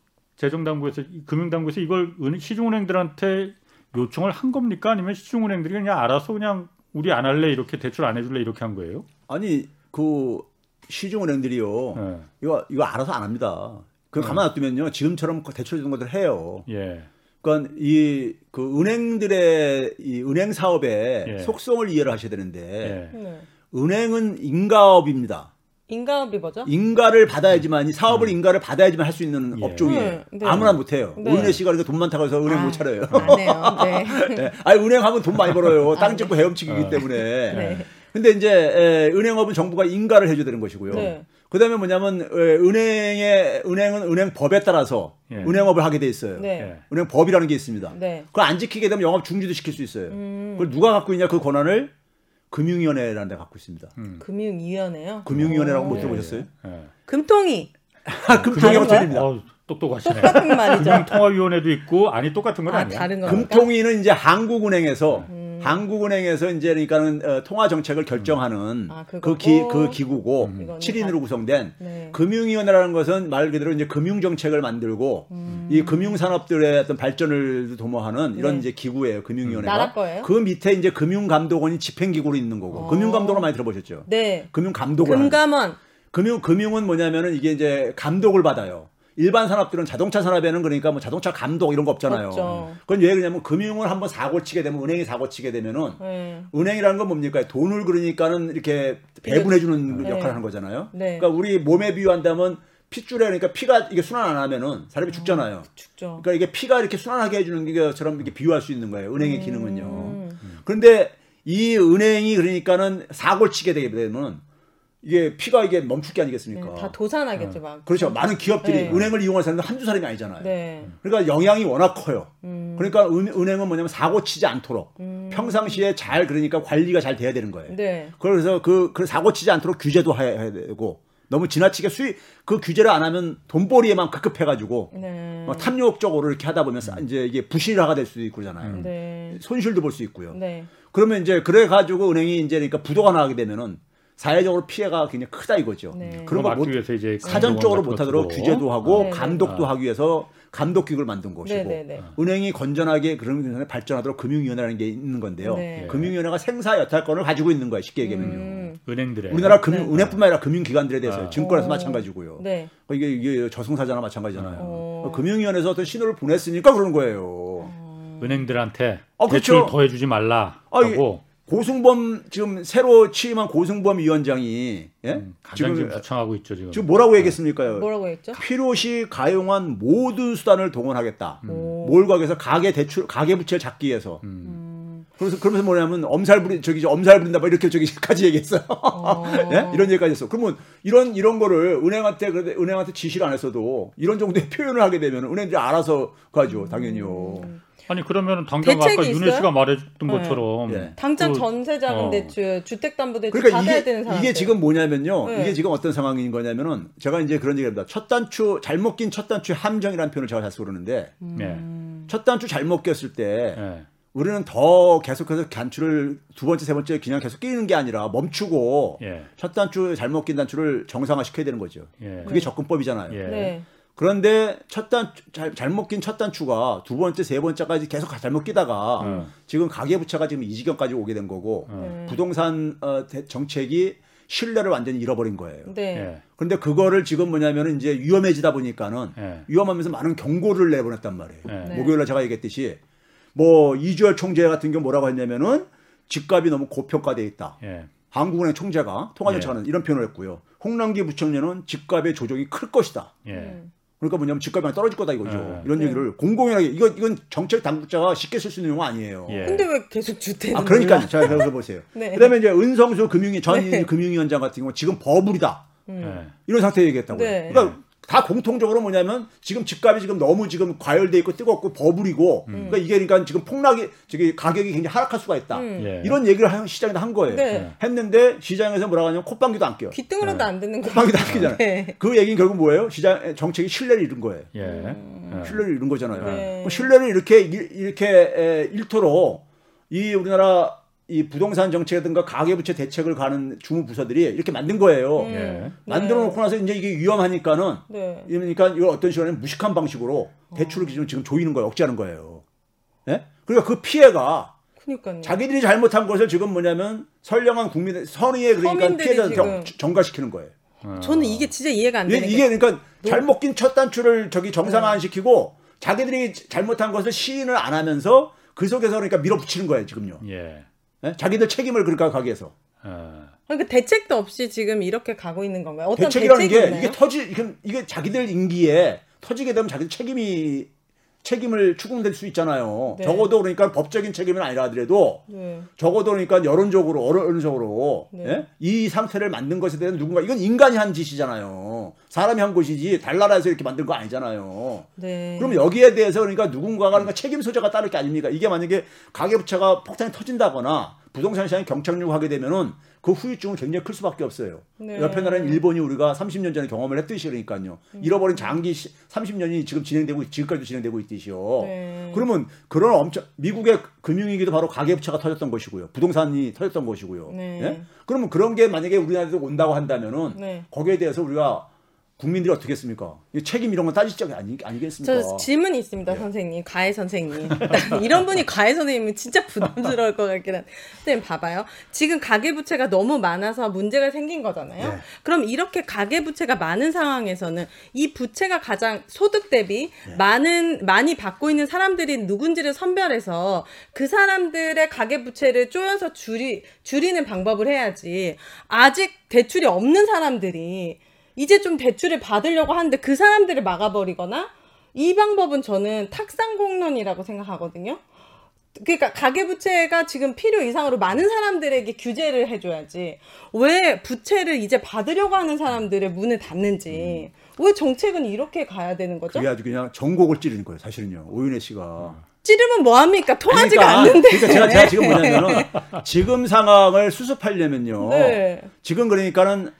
Speaker 1: 재정당국에서 이 금융당국에서 이걸 은- 시중은행들한테 요청을 한 겁니까? 아니면 시중은행들이 그냥 알아서 그냥 우리 안 할래 이렇게 대출 안 해줄래 이렇게 한 거예요?
Speaker 2: 아니 그 시중은행들이요.
Speaker 1: 예.
Speaker 2: 이거 이거 알아서 안 합니다. 그 가만 놔두면요 지금처럼 대출 주는 것들 해요.
Speaker 1: 예.
Speaker 2: 그러니까 이 그 은행들의 이 은행 사업의
Speaker 1: 예.
Speaker 2: 속성을 이해를 하셔야 되는데
Speaker 1: 예.
Speaker 3: 네.
Speaker 2: 은행은 인가업입니다.
Speaker 3: 인가업이 뭐죠?
Speaker 2: 인가를 받아야지만 이 사업을 인가를 받아야지만 할 수 있는
Speaker 1: 예.
Speaker 2: 업종이에요.
Speaker 3: 네, 네.
Speaker 2: 아무나 못 해요.
Speaker 3: 네.
Speaker 2: 오윤혜 씨가 그렇게 돈 많다고 해서 은행
Speaker 3: 아,
Speaker 2: 못 차려요.
Speaker 3: 안 해요. 네.
Speaker 2: 예. 아니 은행 하면 돈 많이 벌어요. 땅 찍고 헤엄치기이기
Speaker 1: 어.
Speaker 2: 때문에.
Speaker 3: 네.
Speaker 2: 근데 이제 에, 은행업은 정부가 인가를 해줘야 되는 것이고요.
Speaker 3: 네.
Speaker 2: 그다음에 뭐냐면 에, 은행의 은행은 은행 법에 따라서
Speaker 1: 예.
Speaker 2: 은행업을 하게 돼 있어요.
Speaker 3: 네.
Speaker 1: 예.
Speaker 2: 은행 법이라는 게 있습니다.
Speaker 3: 네.
Speaker 2: 그걸 안 지키게 되면 영업 중지도 시킬 수 있어요.
Speaker 3: 음.
Speaker 2: 그걸 누가 갖고 있냐 그 권한을 금융위원회라는 데 갖고 있습니다.
Speaker 1: 음.
Speaker 3: 금융위원회요.
Speaker 2: 금융위원회라고 못
Speaker 3: 오.
Speaker 2: 들어보셨어요?
Speaker 1: 예.
Speaker 3: 금통위
Speaker 2: 아, 금통위가
Speaker 3: 다른가요?
Speaker 2: 틀립니다.
Speaker 1: 어, 똑똑하시네.
Speaker 3: 똑같은 말이죠.
Speaker 1: 금융통화위원회도 있고 아니 똑같은
Speaker 3: 건아
Speaker 1: 아니야.
Speaker 3: 다른 겁니까?
Speaker 2: 금통위는 이제 한국은행에서
Speaker 3: 음.
Speaker 2: 한국은행에서 이제 그러니까는 어, 통화 정책을 결정하는
Speaker 3: 아,
Speaker 2: 그,
Speaker 3: 그거고.
Speaker 2: 기, 그 기구고
Speaker 3: 이거는
Speaker 2: 7인으로 구성된
Speaker 3: 네.
Speaker 2: 금융위원회라는 것은 말 그대로 이제 금융 정책을 만들고 이 금융 산업들의 어떤 발전을 도모하는 이런
Speaker 3: 네.
Speaker 2: 이제 기구예요. 금융위원회가.
Speaker 3: 나라 거예요?
Speaker 2: 그 밑에 이제 금융감독원이 집행기구로 있는 거고.
Speaker 3: 어.
Speaker 2: 금융감독원 많이 들어보셨죠?
Speaker 3: 네.
Speaker 2: 금융감독원.
Speaker 3: 금감원.
Speaker 2: 금융 금융은 뭐냐면은 이게 이제 감독을 받아요. 일반 산업들은 자동차 산업에는 그러니까 뭐 자동차 감독 이런 거 없잖아요.
Speaker 3: 없죠.
Speaker 2: 그건 왜 그러냐면 금융을 한번 사고 치게 되면 은행이 사고 치게 되면은
Speaker 3: 네.
Speaker 2: 은행이라는 건 뭡니까? 돈을 그러니까는 이렇게 배분해 주는
Speaker 3: 네.
Speaker 2: 역할을 하는 거잖아요.
Speaker 3: 네.
Speaker 2: 그러니까 우리 몸에 비유한다면 핏줄에 그러니까 피가 이게 순환 안 하면은 사람이 죽잖아요.
Speaker 3: 죽죠.
Speaker 2: 그러니까 이게 피가 이렇게 순환하게 해 주는 것처럼 이렇게 비유할 수 있는 거예요. 은행의 기능은요.
Speaker 3: 음.
Speaker 2: 그런데 이 은행이 그러니까는 사고를 치게 되게 되면 이게 피가 이게 멈출 게 아니겠습니까?
Speaker 3: 네, 다 도산하겠죠, 막.
Speaker 2: 그렇죠. 많은 기업들이
Speaker 3: 네.
Speaker 2: 은행을 이용하는 사람은 한두 사람이 아니잖아요.
Speaker 3: 네.
Speaker 2: 그러니까 영향이 워낙 커요.
Speaker 3: 음.
Speaker 2: 그러니까 은, 은행은 뭐냐면 사고 치지 않도록 평상시에 잘 그러니까 관리가 잘 돼야 되는 거예요.
Speaker 3: 네.
Speaker 2: 그래서 그, 그 사고 치지 않도록 규제도 해야, 되고 너무 지나치게 수익 그 규제를 안 하면 돈벌이에만 급급해가지고
Speaker 3: 네.
Speaker 2: 뭐 탐욕적으로 이렇게 하다 보면 서 이제 이게 부실화가 될 수도 있고 그러잖아요.
Speaker 3: 네.
Speaker 2: 손실도 볼 수 있고요.
Speaker 3: 네.
Speaker 2: 그러면 이제 그래 가지고 은행이 이제 그러니까 부도가 나게 되면은 사회적으로 피해가 굉장히 크다 이거죠.
Speaker 3: 네.
Speaker 2: 그런 거
Speaker 1: 막기
Speaker 2: 못,
Speaker 1: 위해서 이제
Speaker 2: 사전적으로 못하도록 규제도
Speaker 1: 것도
Speaker 2: 하고
Speaker 3: 네, 네.
Speaker 2: 감독도 하기 위해서 감독 기구를 만든 것이고
Speaker 3: 네, 네, 네.
Speaker 2: 은행이 건전하게 그런 면에 발전하도록 금융위원회라는 게 있는 건데요.
Speaker 3: 네.
Speaker 2: 금융위원회가 생사 여탈권을 가지고 있는 거예요. 쉽게 얘기하면요.
Speaker 3: 음.
Speaker 1: 은행들의
Speaker 2: 우리나라 금융,
Speaker 3: 네.
Speaker 2: 은행뿐만 아니라 금융기관들에 대해서
Speaker 1: 아.
Speaker 2: 증권에서
Speaker 3: 어.
Speaker 2: 마찬가지고요.
Speaker 3: 네.
Speaker 2: 어, 이게, 이게 저승사자나 마찬가지잖아요.
Speaker 3: 어.
Speaker 2: 금융위원회에서 어떤 신호를 보냈으니까 그런 거예요.
Speaker 1: 은행들한테
Speaker 2: 아,
Speaker 1: 대출
Speaker 2: 그렇죠.
Speaker 1: 더 해주지 말라
Speaker 2: 아,
Speaker 1: 하고
Speaker 2: 고승범 지금 새로 취임한 고승범 위원장이 예?
Speaker 1: 음, 가장 지금
Speaker 2: 지금
Speaker 1: 부청하고 있죠 지금.
Speaker 2: 지금 뭐라고 얘기했습니까?
Speaker 3: 뭐라고 했죠?
Speaker 2: 필요시 가용한 모든 수단을 동원하겠다. 가기 위해서 가계 대출 가계 부채를 잡기 위해서.
Speaker 3: 음.
Speaker 2: 그래서 그러면서 뭐냐면 엄살 부리 저기 저 엄살 부린다 뭐 이렇게 저기까지 얘기했어요.
Speaker 3: 어.
Speaker 2: 예? 이런 얘기까지 했어. 그러면 이런 이런 거를 은행한테 그런데 은행한테 지시를 안 했어도 이런 정도의 표현을 하게 되면 은행들이 알아서 가죠. 당연히요.
Speaker 1: 아니 그러면 당장 아까
Speaker 3: 대책이
Speaker 1: 윤혜
Speaker 3: 있어요?
Speaker 1: 씨가 말해줬던
Speaker 3: 네.
Speaker 1: 것처럼
Speaker 2: 예.
Speaker 3: 당장
Speaker 1: 그-
Speaker 3: 전세 자금
Speaker 1: 어.
Speaker 3: 대출, 주택담보대출
Speaker 2: 그러니까
Speaker 3: 받아야
Speaker 2: 이게
Speaker 3: 되는 사람.
Speaker 2: 이게 지금 뭐냐면요.
Speaker 3: 네.
Speaker 2: 이게 지금 어떤 상황인 거냐면은 제가 이제 그런 얘기합니다. 첫 단추 잘못 낀 첫 단추 함정이라는 표현을 제가 자주 그러는데
Speaker 1: 예.
Speaker 2: 첫 단추 잘못 꼈을 때
Speaker 1: 예.
Speaker 2: 우리는 더 계속해서 단추를 두 번째 세 번째 그냥 계속 끼는 게 아니라 멈추고
Speaker 1: 예.
Speaker 2: 첫 단추 잘못 낀 단추를 정상화 시켜야 되는 거죠.
Speaker 1: 예.
Speaker 2: 그게 접근법이잖아요.
Speaker 1: 예.
Speaker 3: 네.
Speaker 2: 그런데 첫 단추 잘, 잘못 낀 첫 단추가 두 번째 세 번째까지 계속 잘못 끼다가
Speaker 1: 음.
Speaker 2: 지금 가계부채가 지금 이 지경까지 오게 된 거고
Speaker 3: 네.
Speaker 2: 부동산 어, 대- 정책이 신뢰를 완전히 잃어버린 거예요.
Speaker 3: 네.
Speaker 1: 예.
Speaker 2: 근데 그거를 지금 뭐냐면은 이제 위험해지다 보니까는
Speaker 1: 예.
Speaker 2: 위험하면서 많은 경고를 내보냈단 말이에요.
Speaker 1: 네.
Speaker 2: 목요일날 제가 얘기했듯이 뭐 이주열 총재 같은 경우 뭐라고 했냐면은 집값이 너무 고평가돼 있다.
Speaker 1: 예.
Speaker 2: 한국은행 총재가 통화정책하는 이런 표현을 했고요. 홍남기 부총리는 집값의 조정이 클 것이다.
Speaker 1: 예.
Speaker 3: 음.
Speaker 2: 그러니까 뭐냐면 집값이 떨어질 거다 이거죠.
Speaker 1: 네.
Speaker 2: 이런
Speaker 3: 네.
Speaker 2: 얘기를 공공연하게 이거 이건 정책 당국자가 쉽게 쓸 수 있는 용어 아니에요.
Speaker 1: 예.
Speaker 3: 근데 왜 계속 주택을
Speaker 2: 아 그러니까 자 여기서 보세요.
Speaker 3: 네.
Speaker 2: 그다음에 이제 은성수 금융위 전
Speaker 3: 네.
Speaker 2: 금융위원장 같은 경우 지금 버블이다.
Speaker 1: 예.
Speaker 2: 이런 상태 얘기했다고요.
Speaker 3: 네.
Speaker 2: 그러니까 다 공통적으로 뭐냐면 지금 집값이 지금 너무 지금 과열돼 있고 뜨겁고 버블이고 그러니까 이게 그러니까 지금 폭락이 저기 가격이 굉장히 하락할 수가 있다.
Speaker 3: 음.
Speaker 1: 예.
Speaker 2: 이런 얘기를 하- 시장에다 한 거예요.
Speaker 3: 네.
Speaker 2: 했는데 시장에서 뭐라고 하냐면 콧방귀도 안 껴요.
Speaker 3: 귀등으로도 안 듣는 거.
Speaker 2: 콧방귀도 안 끼잖아요.
Speaker 3: 네.
Speaker 2: 그 얘기는 결국 뭐예요? 시장 정책이 신뢰를 잃은 거예요.
Speaker 1: 예. 예.
Speaker 2: 신뢰를 잃은 거잖아요.
Speaker 3: 네.
Speaker 2: 그럼 신뢰를 이렇게 일- 이렇게 에, 잃도록 이 우리나라 이 부동산 정책이라든가 가계부채 대책을 가는 주무 부서들이 이렇게 만든 거예요.
Speaker 3: 음.
Speaker 1: 예.
Speaker 2: 만들어 놓고 나서 이제 이게 위험하니까는
Speaker 3: 네.
Speaker 2: 그러니까 이걸 어떤 식으로 무식한 방식으로 대출을 지금 지금 조이는 거예요. 억제하는 거예요. 예? 그러니까 그 피해가
Speaker 3: 그니까요.
Speaker 2: 자기들이 잘못한 것을 지금 뭐냐면 선량한 국민 선의의 그러니까 피해자를 정, 전가시키는 거예요.
Speaker 3: 저는 이게 진짜 이해가 안
Speaker 2: 이게,
Speaker 3: 되는
Speaker 2: 이게
Speaker 3: 게
Speaker 2: 그러니까 잘못 낀첫 단추를 저기 정상화 안 시키고 자기들이 잘못한 것을 시인을 안 하면서 그 속에서 그러니까 밀어붙이는 거예요 지금요.
Speaker 1: 예.
Speaker 2: 예? 자기들 책임을 그러니까 가기 위해서
Speaker 1: 어.
Speaker 3: 그러니까 대책도 없이 지금 이렇게 가고 있는 건가요? 어떤
Speaker 2: 대책이라는
Speaker 3: 대책이
Speaker 2: 게
Speaker 3: 있나요?
Speaker 2: 이게 터지 이게, 이게 자기들 임기에 터지게 되면 자기들 책임이 책임을 추궁될 수 있잖아요.
Speaker 3: 네.
Speaker 2: 적어도 그러니까 법적인 책임은 아니라 하더라도
Speaker 3: 네.
Speaker 2: 적어도 그러니까 여론적으로 어른적으로
Speaker 3: 네.
Speaker 2: 예? 이 상태를 만든 것에 대한 누군가 이건 인간이 한 짓이잖아요. 사람이 한 것이지 달나라에서 이렇게 만든 거 아니잖아요.
Speaker 3: 네.
Speaker 2: 그럼 여기에 대해서 그러니까 누군가가 그러니까 책임 소재가 따를 게 아닙니까? 이게 만약에 가계부채가 폭탄이 터진다거나 부동산 시장이 경착륙 하게 되면은 그 후유증은 굉장히 클 수밖에 없어요.
Speaker 3: 네.
Speaker 2: 옆에 나라는 일본이 우리가 30년 전에 경험을 했듯이 그러니까요.
Speaker 3: 음.
Speaker 2: 잃어버린 장기 시- 30년이 지금 진행되고 지금까지도 진행되고 있듯이요.
Speaker 3: 네.
Speaker 2: 그러면 그런 엄청 미국의 금융위기도 바로 가계부채가 터졌던 것이고요. 부동산이 터졌던 것이고요.
Speaker 3: 네.
Speaker 2: 예? 그러면 그런 게 만약에 우리나라에도 온다고 한다면은
Speaker 3: 네.
Speaker 2: 거기에 대해서 우리가 국민들이 어떻게 했습니까? 이 책임 이런 건 따질 적이 아니, 아니겠습니까?
Speaker 3: 저 질문이 있습니다, 선생님. 가해 선생님. 이런 분이 가해 선생님은 진짜 부담스러울 것 같긴 한데. 선생님 봐봐요. 지금 가계부채가 너무 많아서 문제가 생긴 거잖아요.
Speaker 2: 네.
Speaker 3: 그럼 이렇게 가계부채가 많은 상황에서는 이 부채가 가장 소득 대비
Speaker 2: 네.
Speaker 3: 많은, 많이 받고 있는 사람들이 누군지를 선별해서 그 사람들의 가계부채를 쪼여서 줄이, 줄이는 방법을 해야지. 아직 대출이 없는 사람들이 이제 좀 대출을 받으려고 하는데 그 사람들을 막아버리거나 이 방법은 저는 탁상공론이라고 생각하거든요. 그러니까 가계부채가 지금 필요 이상으로 많은 사람들에게 규제를 해줘야지 왜 부채를 이제 받으려고 하는 사람들의 문을 닫는지 왜 정책은 이렇게 가야 되는 거죠?
Speaker 2: 그게 아주 그냥 전곡을 찌르는 거예요, 사실은요. 오윤혜 씨가.
Speaker 3: 찌르면 뭐합니까? 통하지가
Speaker 2: 그러니까,
Speaker 3: 않는데.
Speaker 2: 그러니까 제가, 제가 지금 뭐냐면은 지금 상황을 수습하려면요.
Speaker 3: 네.
Speaker 2: 지금 그러니까는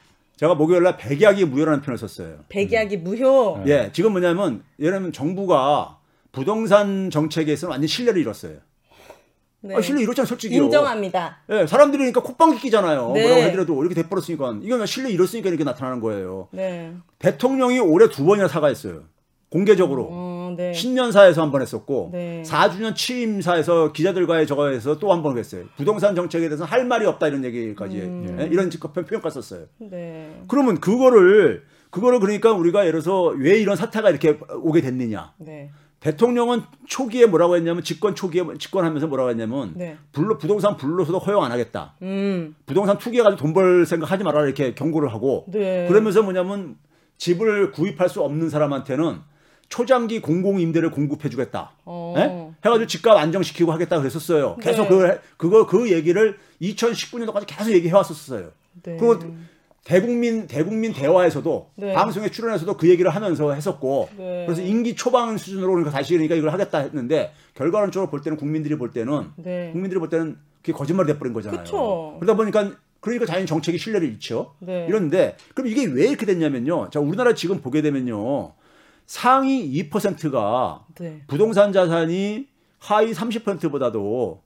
Speaker 2: 제가 목요일 날 백약이 무효라는 표현을 썼어요.
Speaker 3: 백약이 무효.
Speaker 2: 예, 지금 뭐냐면 예를 들면 정부가 부동산 정책에서는 완전 신뢰를 잃었어요.
Speaker 3: 네.
Speaker 2: 아, 신뢰 잃었잖아요, 솔직히요.
Speaker 3: 인정합니다.
Speaker 2: 예, 사람들이 그러니까 콧방귀 끼잖아요.
Speaker 3: 네.
Speaker 2: 뭐라고 해더라도 이렇게 돼버렸으니까. 이건 신뢰 잃었으니까 이렇게 나타나는 거예요.
Speaker 3: 네.
Speaker 2: 대통령이 올해 두 번이나 사과했어요. 공개적으로.
Speaker 3: 어, 네.
Speaker 2: 신년사에서 한 번 했었고
Speaker 3: 네.
Speaker 2: 4주년 취임사에서 기자들과의 저거에서 또 한 번 했어요. 부동산 정책에 대해서는 할 말이 없다 이런 얘기까지
Speaker 3: 음.
Speaker 2: 예, 이런 표현까지 썼어요.
Speaker 3: 네.
Speaker 2: 그러면 그거를 그거를 그러니까 우리가 예를 들어서 왜 이런 사태가 이렇게 오게 됐느냐?
Speaker 3: 네.
Speaker 2: 대통령은 초기에 뭐라고 했냐면 집권 초기에 집권하면서 뭐라고 했냐면
Speaker 3: 네.
Speaker 2: 불로 부동산 불로서도 허용 안 하겠다.
Speaker 3: 음.
Speaker 2: 부동산 투기해 가지고 돈 벌 생각 하지 말아라 이렇게 경고를 하고
Speaker 3: 네.
Speaker 2: 그러면서 뭐냐면 집을 구입할 수 없는 사람한테는 초장기 공공 임대를 공급해 주겠다.
Speaker 3: 어.
Speaker 2: 해 가지고 집값 안정시키고 하겠다 그랬었어요. 계속
Speaker 3: 네.
Speaker 2: 그 그거 그 얘기를 2019년도까지 계속 얘기해 왔었어요.
Speaker 3: 네.
Speaker 2: 그리고 대국민 대국민 대화에서도
Speaker 3: 네.
Speaker 2: 방송에 출연해서도 그 얘기를 하면서 했었고
Speaker 3: 네.
Speaker 2: 그래서 임기 초반 수준으로 그러니까 다시 그러니까 이걸 하겠다 했는데 결과론적으로 볼 때는 국민들이 볼 때는
Speaker 3: 네.
Speaker 2: 국민들이 볼 때는 그게 거짓말이 돼버린 거잖아요.
Speaker 3: 그쵸.
Speaker 2: 그러다 보니까 그러니까 자연 정책이 신뢰를 잃죠.
Speaker 3: 네.
Speaker 2: 이런데 그럼 이게 왜 이렇게 됐냐면요. 자 우리나라 지금 보게 되면요 상위 2%가
Speaker 3: 네.
Speaker 2: 부동산 자산이 하위 30%보다도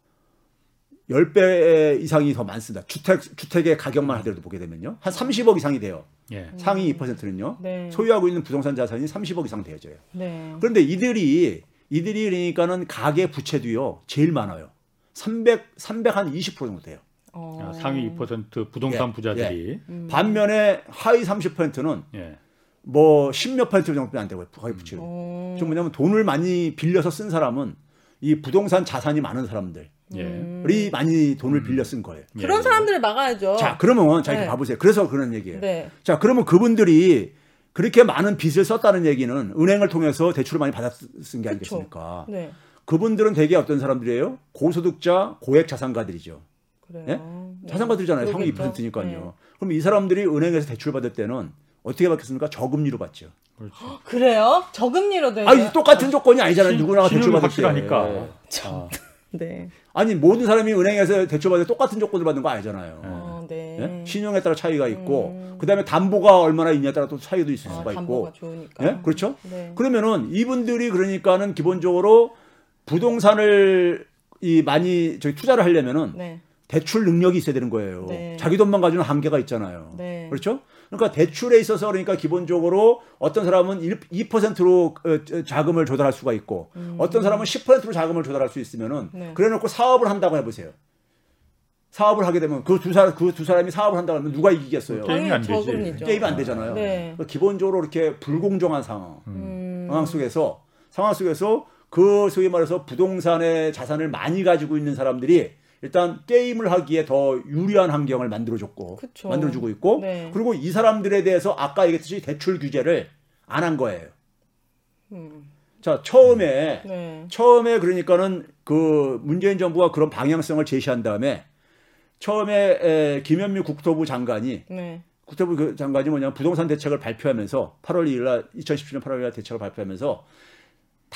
Speaker 2: 10배 이상이 더 많습니다. 주택 주택의 가격만 하더라도 보게 되면요. 한 30억 이상이 돼요.
Speaker 1: 예.
Speaker 2: 상위 2%는요.
Speaker 3: 네.
Speaker 2: 소유하고 있는 부동산 자산이 30억 이상 되어져요.
Speaker 3: 네.
Speaker 2: 그런데 이들이 이들이 그러니까는 가계 부채도요. 제일 많아요. 300 300한 20% 정도 돼요.
Speaker 3: 어.
Speaker 1: 아, 상위 2% 부동산
Speaker 2: 예,
Speaker 1: 부자들이
Speaker 3: 음.
Speaker 2: 반면에 하위 30%는
Speaker 1: 예.
Speaker 2: 뭐 10몇 퍼센트 정도 안 되고요. 가계 부채.
Speaker 3: 어.
Speaker 2: 좀 뭐냐면 돈을 많이 빌려서 쓴 사람은 이 부동산 자산이 많은 사람들이
Speaker 1: 예.
Speaker 2: 많이 돈을 빌려 쓴 거예요.
Speaker 3: 음. 그런
Speaker 1: 예.
Speaker 3: 사람들을 막아야죠.
Speaker 2: 자, 그러면 자, 이렇게
Speaker 3: 네.
Speaker 2: 봐보세요. 그래서 그런 얘기예요.
Speaker 3: 네.
Speaker 2: 자, 그러면 그분들이 그렇게 많은 빚을 썼다는 얘기는 은행을 통해서 대출을 많이 받아 쓴게 아니겠습니까?
Speaker 3: 네.
Speaker 2: 그분들은 대개 어떤 사람들이에요? 고소득자, 고액 자산가들이죠.
Speaker 3: 그래요.
Speaker 2: 예?
Speaker 3: 네.
Speaker 2: 자산가들이잖아요. 상위
Speaker 3: 그러겠죠.
Speaker 2: 2%니까요.
Speaker 3: 네.
Speaker 2: 그럼 이 사람들이 은행에서 대출 받을 때는 어떻게 받겠습니까? 저금리로 받죠.
Speaker 1: 그렇죠.
Speaker 3: 그래요? 저금리로 돼요?
Speaker 2: 아, 이 똑같은 조건이 아니잖아요.
Speaker 1: 신-
Speaker 2: 누구나 대출
Speaker 1: 신용이
Speaker 2: 받을
Speaker 1: 확실하니까.
Speaker 2: 때.
Speaker 1: 아,
Speaker 3: 네.
Speaker 2: 아니 모든 사람이 은행에서 대출 받을 때 똑같은 조건을 받는 거 아니잖아요.
Speaker 3: 어, 네.
Speaker 2: 예? 신용에 따라 차이가 있고 그다음에 담보가 얼마나 있냐에 따라 또 차이도 있을
Speaker 3: 아,
Speaker 2: 수가
Speaker 3: 담보가
Speaker 2: 있고.
Speaker 3: 좋으니까.
Speaker 2: 예? 그렇죠?
Speaker 3: 네.
Speaker 2: 그러면은 이분들이 그러니까는 기본적으로 부동산을 이 많이 저기 투자를 하려면은
Speaker 3: 네.
Speaker 2: 대출 능력이 있어야 되는 거예요.
Speaker 3: 네.
Speaker 2: 자기 돈만 가지고는 한계가 있잖아요.
Speaker 3: 네.
Speaker 2: 그렇죠? 그러니까 대출에 있어서 그러니까 기본적으로 어떤 사람은 1, 2%로 어, 자금을 조달할 수가 있고 어떤 사람은 10%로 자금을 조달할 수 있으면은
Speaker 3: 음. 네.
Speaker 2: 그래 놓고 사업을 한다고 해 보세요. 사업을 하게 되면 그 두 사람 그 두 사람이 사업을 한다고 하면 누가 이기겠어요?
Speaker 1: 게임이 안 되지.
Speaker 2: 게임이 안 되잖아요.
Speaker 3: 네.
Speaker 2: 그러니까 기본적으로 이렇게 불공정한 상황,
Speaker 3: 음.
Speaker 2: 상황 속에서 상황 속에서 그 소위 말해서 부동산의 자산을 많이 가지고 있는 사람들이 일단 게임을 하기에 더 유리한 환경을 만들어줬고
Speaker 3: 그쵸.
Speaker 2: 만들어주고 있고
Speaker 3: 네.
Speaker 2: 그리고 이 사람들에 대해서 아까 얘기했듯이 대출 규제를 안 한 거예요.
Speaker 3: 음.
Speaker 2: 자 처음에
Speaker 3: 네.
Speaker 2: 처음에 그러니까는 그 문재인 정부가 그런 방향성을 제시한 다음에 처음에 에, 김현미 국토부 장관이
Speaker 3: 네.
Speaker 2: 국토부 그 장관이 뭐냐면 부동산 대책을 발표하면서 8월 2일 날 2017년 8월 2일 날 대책을 발표하면서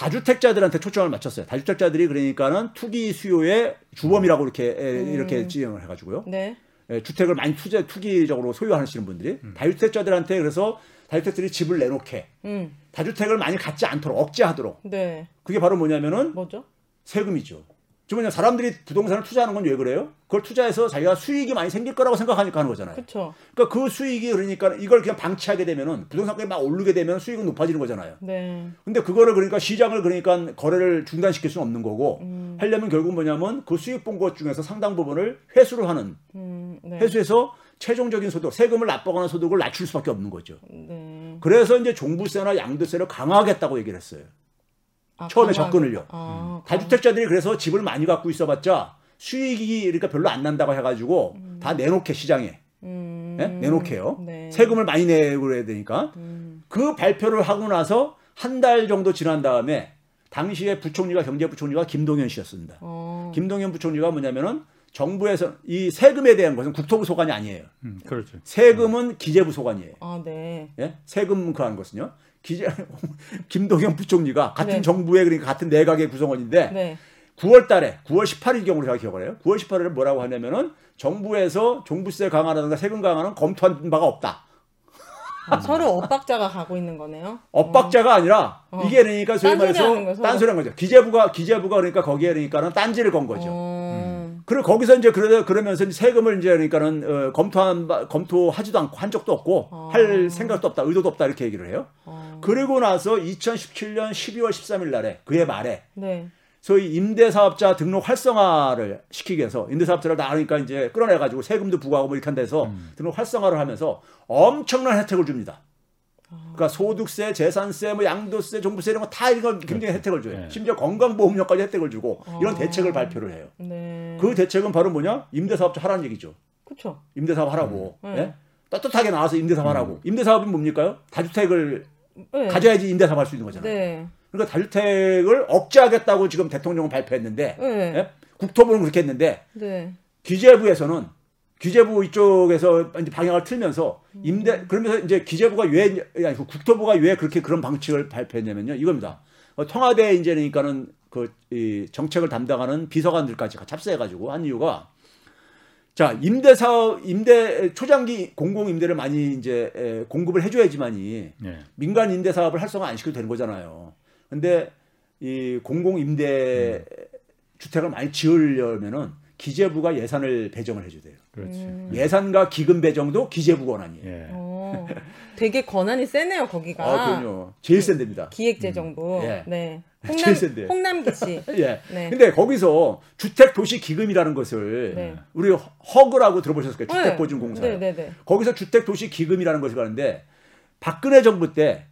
Speaker 2: 다주택자들한테 초점을 맞췄어요. 다주택자들이 그러니까는 투기 수요의 주범이라고 이렇게 에,
Speaker 3: 음.
Speaker 2: 이렇게 지정을 해가지고요.
Speaker 3: 네.
Speaker 2: 예, 주택을 많이 투자 투기적으로 소유하시는 분들이
Speaker 1: 음.
Speaker 2: 다주택자들한테 그래서 다주택들이 집을 내놓게
Speaker 3: 음.
Speaker 2: 다주택을 많이 갖지 않도록 억제하도록
Speaker 3: 네.
Speaker 2: 그게 바로 뭐냐면은
Speaker 3: 뭐죠?
Speaker 2: 세금이죠. 즉 뭐냐 사람들이 부동산을 투자하는 건 왜 그래요? 그걸 투자해서 자기가 수익이 많이 생길 거라고 생각하니까 하는 거잖아요.
Speaker 3: 그렇죠.
Speaker 2: 그러니까 그 수익이 그러니까 이걸 그냥 방치하게 되면은 부동산가가 막 오르게 되면 수익은 높아지는 거잖아요.
Speaker 3: 네.
Speaker 2: 근데 그거를 그러니까 시장을 그러니까 거래를 중단시킬 수는 없는 거고
Speaker 3: 음.
Speaker 2: 하려면 결국 뭐냐면 그 수익 본 것 중에서 상당 부분을 회수를 하는
Speaker 3: 음. 네.
Speaker 2: 회수해서 최종적인 소득 세금을 납부하는 소득을 낮출 수밖에 없는 거죠.
Speaker 3: 네.
Speaker 2: 그래서 이제 종부세나 양도세를 강화하겠다고 얘기를 했어요.
Speaker 3: 아,
Speaker 2: 처음에 접근을요.
Speaker 3: 아,
Speaker 2: 다주택자들이 그래서 집을 많이 갖고 있어봤자 수익이 그러니까 별로 안 난다고 해가지고 다 내놓게 시장에
Speaker 3: 음.
Speaker 2: 예? 내놓게요.
Speaker 3: 네.
Speaker 2: 세금을 많이 내고 그래야 되니까
Speaker 3: 음.
Speaker 2: 그 발표를 하고 나서 한 달 정도 지난 다음에 당시에 부총리가 경제부총리가 김동연 씨였습니다.
Speaker 3: 어.
Speaker 2: 김동연 부총리가 뭐냐면은 정부에서 이 세금에 대한 것은 국토부 소관이 아니에요.
Speaker 1: 음, 그렇죠.
Speaker 2: 세금은 기재부 소관이에요.
Speaker 3: 아, 네.
Speaker 2: 예? 세금 그 하는 것은요. 기재 김동연 부총리가 같은
Speaker 3: 네.
Speaker 2: 정부의 그러니까 같은 내각의 구성원인데
Speaker 3: 네.
Speaker 2: 9월 달에 9월 18일 경우로 제가 기억을 해요. 9월 18일에 뭐라고 하냐면은 정부에서 종부세 강화라든가 세금 강화는 검토한 바가 없다.
Speaker 3: 아, 서로 엇박자가 가고 있는 거네요.
Speaker 2: 엇박자가 아니라
Speaker 3: 어.
Speaker 2: 이게 그러니까 소위
Speaker 3: 딴소리
Speaker 2: 말해서
Speaker 3: 거죠.
Speaker 2: 딴소리 한 거죠. 기재부가 기재부가 그러니까 거기에 그러니까는 딴지를 건 거죠.
Speaker 3: 어.
Speaker 2: 그리고 거기서 이제 그러, 그러면서 이제 세금을 이제 그러니까는 어, 검토한 바- 검토하지도 않고 한 적도 없고
Speaker 3: 어.
Speaker 2: 할 생각도 없다, 의도도 없다 이렇게 얘기를 해요.
Speaker 3: 어.
Speaker 2: 그리고 나서 2017년 12월 13일 날에 그해 말에
Speaker 3: 네.
Speaker 2: 소위 임대사업자 등록 활성화를 시키기 위해서 임대사업자를 다 그러니까 이제 끌어내 가지고 세금도 부과하고 뭐 이렇게 한 데서 등록 활성화를 하면서 엄청난 혜택을 줍니다. 그러니까 소득세, 재산세, 뭐 양도세, 종부세 이런 거 다 이런 거 굉장히 혜택을 줘요.
Speaker 1: 네.
Speaker 2: 심지어 건강보험료까지 혜택을 주고 이런
Speaker 3: 어.
Speaker 2: 대책을 발표를 해요.
Speaker 3: 네.
Speaker 2: 그 대책은 바로 뭐냐? 임대사업자 하라는 얘기죠.
Speaker 3: 그렇죠.
Speaker 2: 임대사업 하라고.
Speaker 3: 음.
Speaker 2: 예? 떳떳하게 나와서 임대사업 하라고. 임대사업이 뭡니까요? 다주택을
Speaker 3: 네.
Speaker 2: 가져야지 임대사업 할 수 있는 거잖아요.
Speaker 3: 네.
Speaker 2: 그러니까 다주택을 억제하겠다고 지금 대통령은 발표했는데
Speaker 3: 네.
Speaker 2: 예? 국토부는 그렇게 했는데
Speaker 3: 네.
Speaker 2: 기재부에서는 기재부 이쪽에서 이제 방향을 틀면서 임대 그러면서 이제 기재부가 왜 아니 그 국토부가 왜 그렇게 그런 방식을 발표했냐면요 이겁니다. 어, 청와대 이제 그러니까는 그 이 정책을 담당하는 비서관들까지 합세해가지고 한 이유가 자 임대 사업 임대 초장기 공공 임대를 많이 이제 에, 공급을 해줘야지만이
Speaker 1: 예.
Speaker 2: 민간 임대 사업을 활성화 안 시켜도 되는 거잖아요. 근데 이 공공 임대 주택을 많이 지으려면은 기재부가 예산을 배정을 해줘야 돼요.
Speaker 1: 그렇지.
Speaker 3: 음.
Speaker 2: 예산과 기금 배정도 기재부 권한이에요.
Speaker 1: 예.
Speaker 3: 어. 되게 권한이 세네요, 거기가.
Speaker 2: 아, 그럼요. 제일 센 데입니다.
Speaker 3: 기획재정부.
Speaker 2: 예.
Speaker 3: 네.
Speaker 2: 제일
Speaker 3: 홍남,
Speaker 2: 센데요.
Speaker 3: 홍남기 씨.
Speaker 2: 예.
Speaker 3: 네.
Speaker 2: 근데 거기서 주택 도시 기금이라는 것을
Speaker 3: 네.
Speaker 2: 우리 허그라고 들어보셨을 거예요. 주택 보증 공사.
Speaker 3: 네, 네, 네.
Speaker 2: 거기서 주택 도시 기금이라는 것을 가는데 박근혜 정부 때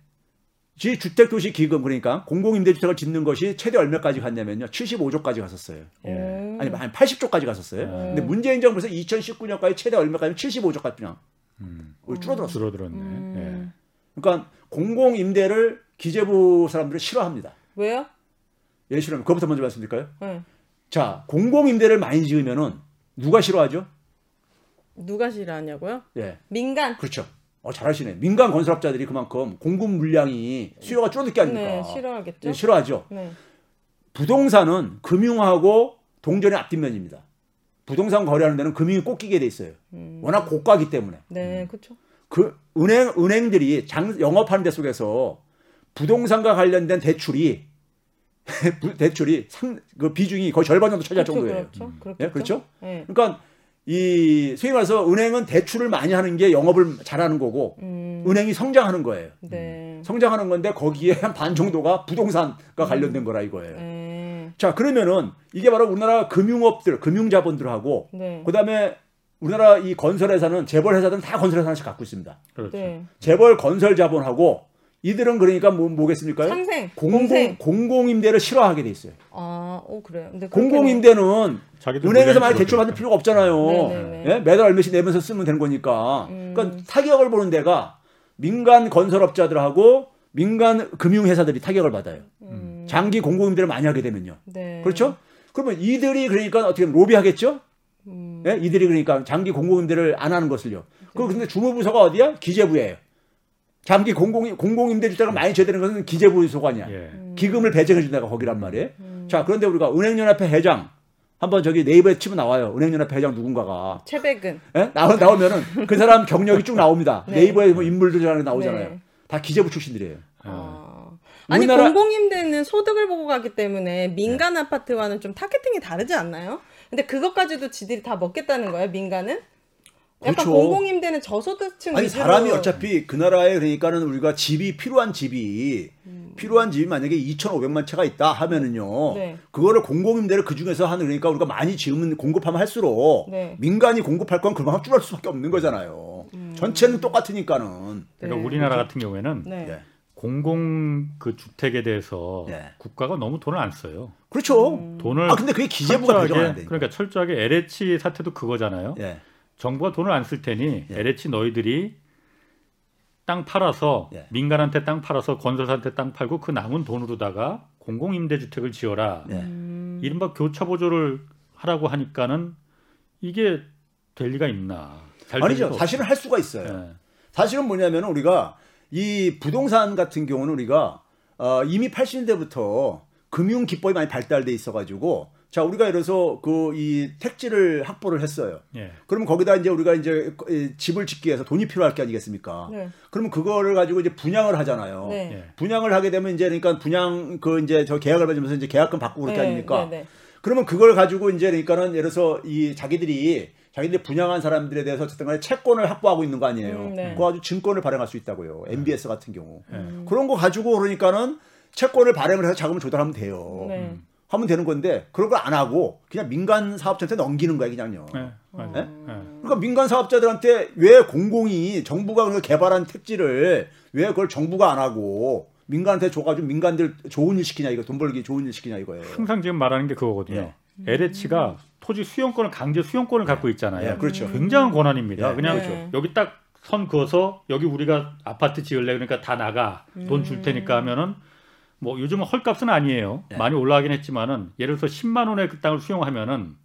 Speaker 2: 지 주택 도시 기금 그러니까 공공 임대 주택을 짓는 것이 최대 얼마까지 갔냐면요. 75조까지 갔었어요.
Speaker 1: 예.
Speaker 3: 음.
Speaker 2: 아니 한 80조까지 갔었어요.
Speaker 1: 음.
Speaker 2: 근데 문재인 정부에서 2019년까지 최대 얼마까지 75조까지 그냥
Speaker 1: 음.
Speaker 2: 줄어들었어요.
Speaker 1: 줄어들었네.
Speaker 3: 음.
Speaker 2: 그러니까 공공 임대를 기재부 사람들은 싫어합니다.
Speaker 3: 왜요?
Speaker 2: 예, 싫어하면 그것부터 먼저 말씀드릴까요?
Speaker 3: 네.
Speaker 2: 자, 공공 임대를 많이 지으면은 누가 싫어하죠?
Speaker 3: 누가 싫어하냐고요?
Speaker 2: 예,
Speaker 3: 민간.
Speaker 2: 그렇죠. 어, 잘하시네. 민간 건설업자들이 그만큼 공급 물량이 수요가 줄어들게 하니까
Speaker 3: 네, 싫어하겠죠.
Speaker 2: 예, 싫어하죠.
Speaker 3: 네.
Speaker 2: 부동산은 금융하고 동전의 앞뒷면입니다. 부동산 거래하는 데는 금융이 꼭 끼게 돼 있어요.
Speaker 3: 음.
Speaker 2: 워낙 고가기 때문에.
Speaker 3: 네, 그렇죠.
Speaker 2: 그 은행 은행들이 장 영업하는 데 속에서 부동산과 관련된 대출이 부- 대출이 상, 그 비중이 거의 절반 정도 차지할
Speaker 3: 그렇죠,
Speaker 2: 정도예요.
Speaker 3: 그렇죠.
Speaker 1: 음.
Speaker 2: 예, 그렇죠?
Speaker 3: 네.
Speaker 2: 그러니까 이 소위 말해서 은행은 대출을 많이 하는 게 영업을 잘하는 거고
Speaker 3: 음.
Speaker 2: 은행이 성장하는 거예요.
Speaker 3: 네.
Speaker 2: 성장하는 건데 거기에 한 반 정도가 부동산과 관련된 거라 이거예요.
Speaker 3: 네.
Speaker 2: 자 그러면은 이게 바로 우리나라 금융업들, 금융자본들하고
Speaker 3: 네.
Speaker 2: 그다음에 우리나라 이 건설회사는 재벌 회사들은 다 건설회사 하나씩 갖고 있습니다.
Speaker 1: 그렇죠.
Speaker 3: 네.
Speaker 2: 재벌 건설 자본하고 이들은 그러니까 뭐 뭐겠습니까?
Speaker 3: 상생,
Speaker 2: 공공
Speaker 3: 공생.
Speaker 2: 공공 임대를 싫어하게 돼 있어요.
Speaker 3: 아, 오 그래요. 근데
Speaker 2: 공공 임대는 은행에서 많이 대출 받을. 필요가 없잖아요.
Speaker 3: 네네네.
Speaker 2: 예? 매달 얼마씩 내면서 쓰면 되는 거니까.
Speaker 3: 음.
Speaker 2: 그러니까 타격을 보는 데가 민간 건설업자들하고 민간 금융회사들이 타격을 받아요.
Speaker 3: 음.
Speaker 2: 장기 공공 임대를 많이 하게 되면요.
Speaker 3: 네.
Speaker 2: 그렇죠? 그러면 이들이 그러니까 어떻게 보면 로비하겠죠?
Speaker 3: 음.
Speaker 2: 예? 이들이 그러니까 장기 공공 임대를 안 하는 것을요. 그 근데 주무부서가 어디야? 기재부예요. 장기 공공 공공 임대 주택을 많이 되는 것은 기재부 소관이야.
Speaker 1: 예.
Speaker 3: 음.
Speaker 2: 기금을 배정해 준다가 거기란 말이에요. 자, 그런데 우리가 은행연합회 회장 한번 저기 네이버에 치면 나와요. 은행연합회 회장 누군가가
Speaker 3: 최백은.
Speaker 2: 예? 나오, 나오면은 그 사람 경력이 쭉 나옵니다.
Speaker 3: 네.
Speaker 2: 네. 이버에 뭐 인물들 이 나오잖아요.
Speaker 3: 네.
Speaker 2: 다 기재부 출신들이에요.
Speaker 3: 어. 아니
Speaker 2: 우리나라-
Speaker 3: 공공임대는 소득을 보고 가기 때문에 민간 아파트와는 좀 타겟팅이 다르지 않나요? 근데 그것까지도 지들이 다 먹겠다는 거예요, 민간은? 약간
Speaker 2: 그렇죠.
Speaker 3: 공공임대는 저소득층
Speaker 2: 아니
Speaker 3: 위주로
Speaker 2: 사람이 어차피 그 나라에 그러니까는 우리가 집이 필요한 집이 필요한 집이 만약에 2,500만 채가 있다 하면은요.
Speaker 3: 네.
Speaker 2: 그거를 공공임대를 그 중에서 하는 그러니까 우리가 많이 지으면 공급하면 할수록
Speaker 3: 네.
Speaker 2: 민간이 공급할 건 그만큼 줄을 수밖에 없는 거잖아요. 전체는 똑같으니까는.
Speaker 1: 그러니까
Speaker 3: 네.
Speaker 1: 우리나라 같은 경우에는
Speaker 3: 네.
Speaker 2: 예.
Speaker 1: 공공 그 주택에 대해서
Speaker 2: 예.
Speaker 1: 국가가 너무 돈을 안 써요.
Speaker 2: 그렇죠.
Speaker 3: 음.
Speaker 1: 돈을
Speaker 2: 아 근데 그게 기재부가 되니까.
Speaker 1: 그러니까 철저하게 LH 사태도 그거잖아요.
Speaker 2: 예.
Speaker 1: 정부가 돈을 안 쓸 테니
Speaker 2: 예.
Speaker 1: LH 너희들이 땅 팔아서
Speaker 2: 예.
Speaker 1: 민간한테 땅 팔아서 건설사한테 땅 팔고 그 남은 돈으로다가 공공 임대주택을 지어라.
Speaker 2: 예.
Speaker 3: 음.
Speaker 1: 이른바 교차 보조를 하라고 하니까는 이게 될 리가 있나? 잘
Speaker 2: 아니죠. 사실은 할 수가. 있어요.
Speaker 1: 예.
Speaker 2: 사실은 뭐냐면 우리가 이 부동산 같은 경우는 우리가 어, 이미 80년대부터 금융 기법이 많이 발달돼 있어가지고 자 우리가 예를 들어서 그 이 택지를 확보를 했어요.
Speaker 1: 예.
Speaker 2: 그러면 거기다 이제 우리가 이제 이 집을 짓기 위해서 돈이 필요할 게 아니겠습니까?
Speaker 3: 네.
Speaker 2: 그러면 그거를 가지고 이제 분양을 하잖아요.
Speaker 3: 네.
Speaker 1: 예.
Speaker 2: 분양을 하게 되면 이제 그러니까 분양 그 이제 저 계약을 맺으면서 이제 계약금 받고 그렇게
Speaker 3: 네,
Speaker 2: 아닙니까?
Speaker 3: 네, 네.
Speaker 2: 그러면 그걸 가지고 이제 그러니까는 예를 들어서 이 자기들이 자기들이 분양한 사람들에 대해서 어쨌든 간에 채권을 확보하고 있는 거 아니에요.
Speaker 3: 음, 네.
Speaker 2: 그거 가지고 증권을 발행할 수 있다고요. MBS 같은 경우.
Speaker 3: 음.
Speaker 2: 그런 거 가지고 그러니까는 채권을 발행을 해서 자금을 조달하면 돼요.
Speaker 3: 네.
Speaker 2: 하면 되는 건데 그런 걸 안 하고 그냥 민간 사업자한테 넘기는 거야 그냥요.
Speaker 1: 예?
Speaker 3: 음.
Speaker 1: 예.
Speaker 2: 그러니까 민간 사업자들한테 왜 공공이 정부가 개발한 택지를 왜 그걸 정부가 안 하고 민간한테 줘가지고 민간들 좋은 일 시키냐 이거 돈 벌기 좋은 일 시키냐 이거예요.
Speaker 1: 항상 지금 말하는 게 그거거든요. LH가 토지 수용권을 강제 수용권을 갖고 있잖아요.
Speaker 2: 예, 그렇죠.
Speaker 1: 굉장한 권한입니다.
Speaker 2: 예,
Speaker 1: 그냥
Speaker 3: 그렇죠.
Speaker 1: 여기 딱 선 그어서 여기 우리가 아파트 지을래 그러니까 다 나가 돈 줄 테니까 하면은 뭐 요즘은 헐값은 아니에요.
Speaker 2: 예.
Speaker 1: 많이 올라가긴 했지만은 예를 들어서 10만 원의 그 땅을 수용하면은